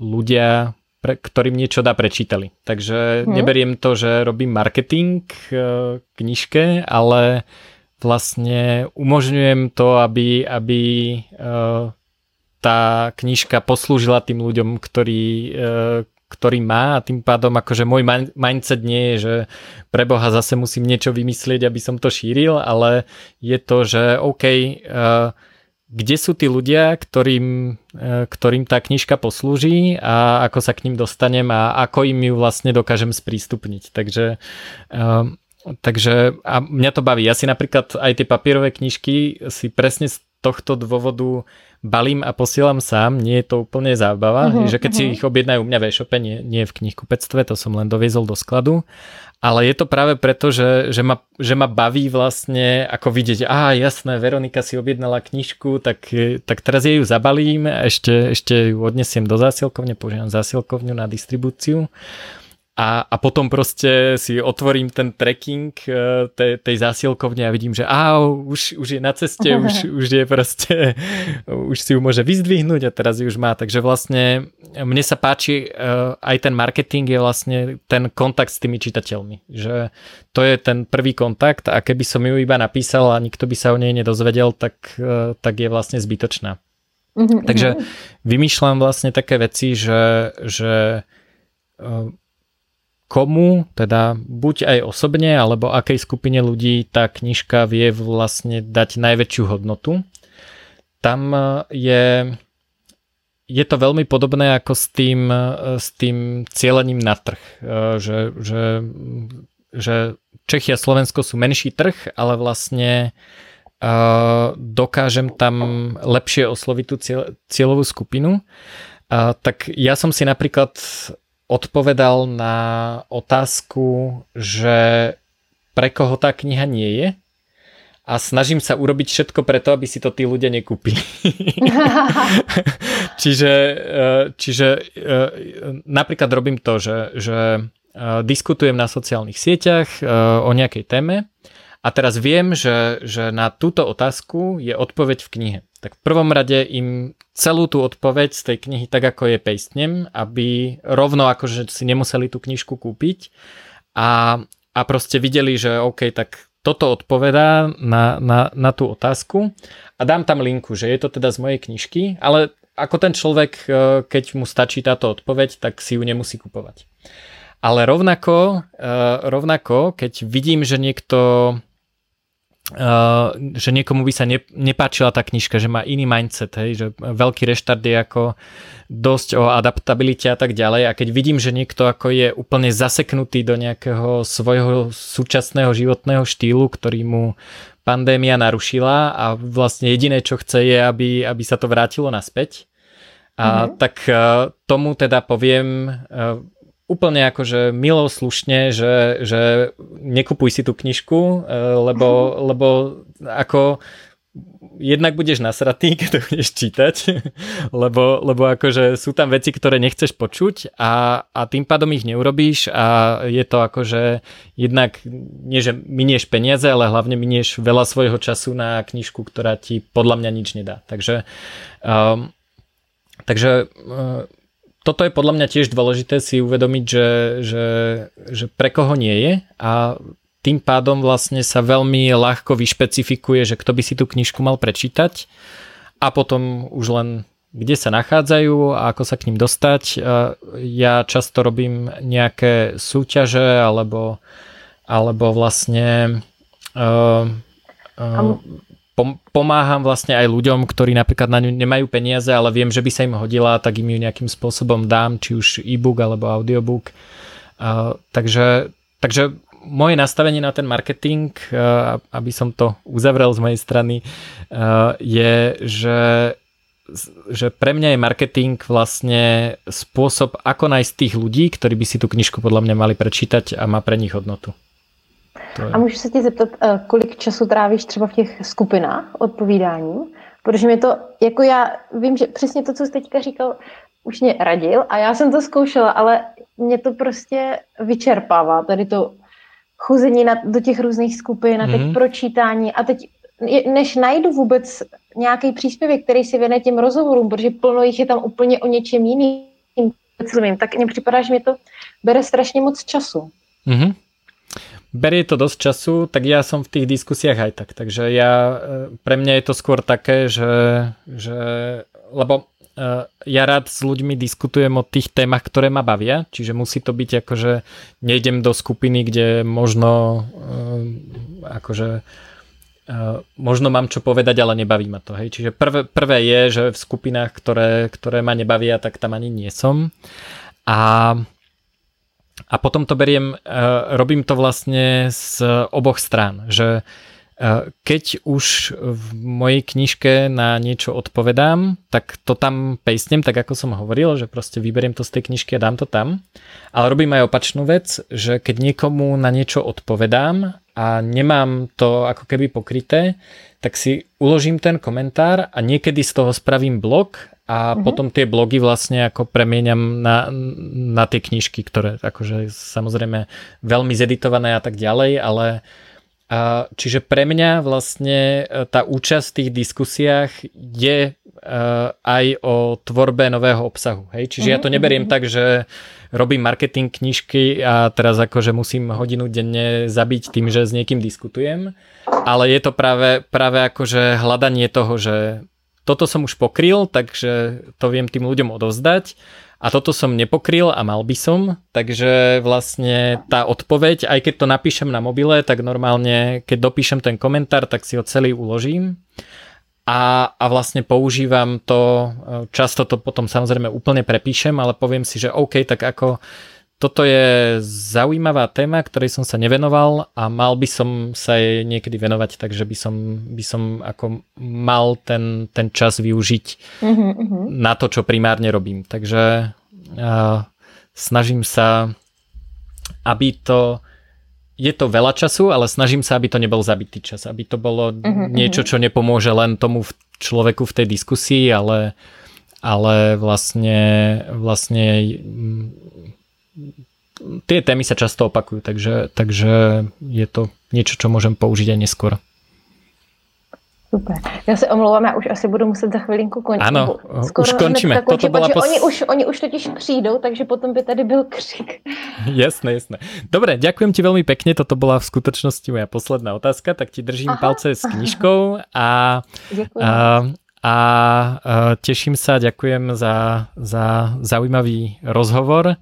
Speaker 1: ľudia pre, ktorým niečo dá prečítali. Takže hmm. neberiem to, že robím marketing e, knižke, ale vlastne umožňujem to, aby, aby e, tá knižka poslúžila tým ľuďom, ktorí, e, ktorý má a tým pádom akože môj mindset nie je, že pre Boha zase musím niečo vymyslieť, aby som to šíril, ale je to, že OK, uh, kde sú tí ľudia, ktorým, e, ktorým tá knižka poslúži a ako sa k ním dostanem a ako im ju vlastne dokážem sprístupniť. Takže, takže a mňa to baví. Ja si napríklad aj tie papierové knižky si presne z tohto dôvodu balím a posielam sám, nie je to úplne zábava, uh-huh, že keď uh-huh. si mhm. ich objednajú u mňa v e-shope, nie, nie v knihkupectve, to som len doviezol do skladu ale je to práve preto, že, že, ma, že ma baví vlastne ako vidieť, a jasné, Veronika si objednala knižku, tak, tak teraz jej ju zabalím, ešte, ešte ju odnesiem do zásilkovne, použijem zásilkovňu na distribúciu a, a potom proste si otvorím ten tracking uh, tej, tej zásielkovne a vidím, že á, už, už je na ceste, už, už je proste, už si ju môže vyzdvihnúť a teraz ju už má. Takže vlastne mne sa páči, uh, aj ten marketing je vlastne ten kontakt s tými čitateľmi. Že to je ten prvý kontakt a keby som ju iba napísal a nikto by sa o nej nedozvedel, tak, uh, tak je vlastne zbytočná. Mm-hmm. Takže vymýšľam vlastne také veci, že, že komu, teda buď aj osobne, alebo akej skupine ľudí tá knižka vie vlastne dať najväčšiu hodnotu. Tam e, je, je to veľmi podobné ako s tým, e, s tým cielením na trh. E, že, že, že Čechy a Slovensko sú menší trh, ale vlastne dokážem tam lepšie osloviť tú cieľovú skupinu. Tak ja som si napríklad odpovedal na otázku, že pre koho tá kniha nie je a snažím sa urobiť všetko preto, aby si to tí ľudia nekúpili. čiže, e, čiže e, napríklad robím to, že, že e, diskutujem na sociálnych sieťach o nejakej téme a teraz viem, že, že na túto otázku je odpoveď v knihe. Tak v prvom rade im celú tú odpoveď z tej knihy tak ako je pastnem, aby rovno akože si nemuseli tú knižku kúpiť a, a proste videli, že OK, tak toto odpovedá na, na, na tú otázku a dám tam linku, že je to teda z mojej knižky, ale ako ten človek, e, keď mu stačí táto odpoveď, tak si ju nemusí kupovať. Ale rovnako, e, rovnako keď vidím, že niekto Uh, že niekomu by sa ne, nepáčila tá knižka, že má iný mindset, hej, že veľký reštart je ako dosť o adaptabilite a tak ďalej a keď vidím, že niekto ako je úplne zaseknutý do nejakého svojho súčasného životného štýlu, ktorý mu pandémia narušila a vlastne jediné, čo chce je, aby, aby sa to vrátilo naspäť, a mm-hmm. tak uh, tomu teda poviem uh, úplne akože milo slušne, že, že nekupuj si tú knižku, e, lebo, lebo ako jednak budeš nasratý, keď to budeš čítať, lebo, lebo akože sú tam veci, ktoré nechceš počuť a, a tým pádom ich neurobíš a je to akože jednak nie, že minieš peniaze, ale hlavne minieš veľa svojho času na knižku, ktorá ti podľa mňa nič nedá. Takže um, takže um, toto je podľa mňa tiež dôležité si uvedomiť, že, že, že pre koho nie je a tým pádom vlastne sa veľmi ľahko vyšpecifikuje, že kto by si tú knižku mal prečítať a potom už len kde sa nachádzajú a ako sa k ním dostať. Ja často robím nejaké súťaže alebo, alebo vlastne uh, uh, pomáham vlastne aj ľuďom, ktorí napríklad na ňu nemajú peniaze, ale viem, že by sa im hodila, tak im ju nejakým spôsobom dám, či už e-book alebo audiobook. Uh, takže, takže moje nastavenie na ten marketing, uh, aby som to uzavrel z mojej strany, uh, je, že že pre mňa je marketing vlastne spôsob, ako nájsť tých ľudí, ktorí by si tú knižku podľa mňa mali prečítať a má pre nich hodnotu.
Speaker 2: Je... A můžu se tě zeptat, eh, kolik času trávíš třeba v těch skupinách odpovídání? Protože mě to, jako já vím, že přesně to, co jsi teďka říkal, už mě radil a já jsem to zkoušela, ale mě to prostě vyčerpává, tady to chození na, do těch různých skupin a teď mm-hmm. pročítání a teď než najdu vůbec nějaký příspěvek, který si věne těm rozhovorům, protože plno jich je tam úplně o něčem jiným, tak mně připadá, že mi to bere strašně moc času.
Speaker 1: Mm-hmm. Berie to dosť času, tak ja som v tých diskusiách aj tak. Takže ja, e, pre mňa je to skôr také, že, že lebo e, ja rád s ľuďmi diskutujem o tých témach, ktoré ma bavia, čiže musí to byť ako, že nejdem do skupiny, kde možno e, akože možno mám čo povedať, ale nebaví ma to. Hej. Čiže prvé, prvé je, že v skupinách, ktoré, ktoré ma nebavia, tak tam ani nie som. A a potom to beriem, e, robím to vlastne z oboch strán, že e, keď už v mojej knižke na niečo odpovedám, tak to tam pejsnem, tak ako som hovoril, že proste vyberiem to z tej knižky a dám to tam. Ale robím aj opačnú vec, že keď niekomu na niečo odpovedám a nemám to ako keby pokryté, tak si uložím ten komentár a niekedy z toho spravím blog a mm-hmm. potom tie blogy vlastne ako premieňam na, na tie knižky, ktoré akože samozrejme veľmi zeditované a tak ďalej, ale a, čiže pre mňa vlastne e, tá účasť v tých diskusiách je uh, aj o tvorbe nového obsahu. Hej? Čiže mm-hmm. ja to neberiem mm-hmm. tak, že robím marketing knižky a teraz akože musím hodinu denne zabiť tým, že s niekým diskutujem, ale je to práve, práve akože hľadanie toho, že toto som už pokryl, takže to viem tým ľuďom odovzdať. A toto som nepokryl a mal by som, takže vlastne tá odpoveď, aj keď to napíšem na mobile, tak normálne, keď dopíšem ten komentár, tak si ho celý uložím. A, a vlastne používam to, často to potom samozrejme úplne prepíšem, ale poviem si, že OK, tak ako toto je zaujímavá téma, ktorej som sa nevenoval a mal by som sa jej niekedy venovať, takže by som, by som ako mal ten, ten čas využiť uh-huh, na to, čo primárne robím. Takže uh, snažím sa, aby to je to veľa času, ale snažím sa, aby to nebol zabitý čas, aby to bolo uh-huh, niečo, čo nepomôže len tomu človeku v tej diskusii, ale, ale vlastne, vlastne tie témy sa často opakujú, takže, takže je to niečo, čo môžem použiť aj neskôr.
Speaker 2: Super. Já se omlouvám, já už asi budu muset za chvilinku končit.
Speaker 1: Ano, skoro už končíme.
Speaker 2: Toto bola pos... oni, už, oni už totiž přijdou, takže potom by tady byl křik.
Speaker 1: Jasné, jasné. Dobre, ďakujem ti veľmi pekne. Toto bola v skutočnosti moja posledná otázka, tak ti držím Aha. palce s knižkou a, a a teším sa, ďakujem za, za zaujímavý rozhovor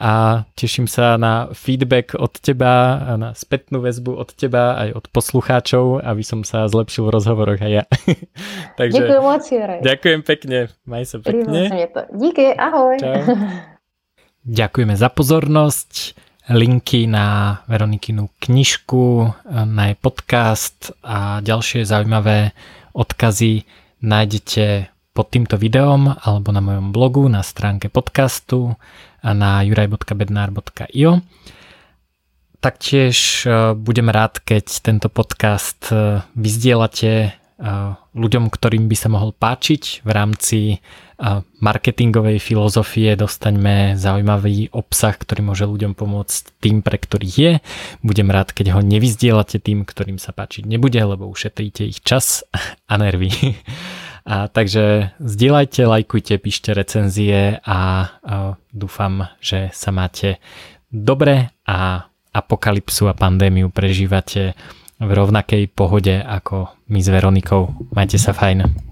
Speaker 1: a teším sa na feedback od teba, a na spätnú väzbu od teba aj od poslucháčov, aby som sa zlepšil v rozhovoroch aj ja.
Speaker 2: Takže, ďakujem moc, Juraj.
Speaker 1: Ďakujem pekne, maj sa pekne.
Speaker 2: Díky, ahoj.
Speaker 1: Čau. Ďakujeme za pozornosť linky na Veronikinu knižku, na jej podcast a ďalšie zaujímavé odkazy nájdete pod týmto videom alebo na mojom blogu na stránke podcastu a na juraj.bednar.io. Taktiež e, budem rád, keď tento podcast e, vyzdielate ľuďom, ktorým by sa mohol páčiť v rámci marketingovej filozofie dostaňme zaujímavý obsah, ktorý môže ľuďom pomôcť tým, pre ktorých je. Budem rád, keď ho nevyzdielate tým, ktorým sa páčiť nebude, lebo ušetríte ich čas a nervy. A takže zdieľajte, lajkujte, píšte recenzie a, dúfam, že sa máte dobre a apokalypsu a pandémiu prežívate v rovnakej pohode ako my s Veronikou. Majte sa fajn.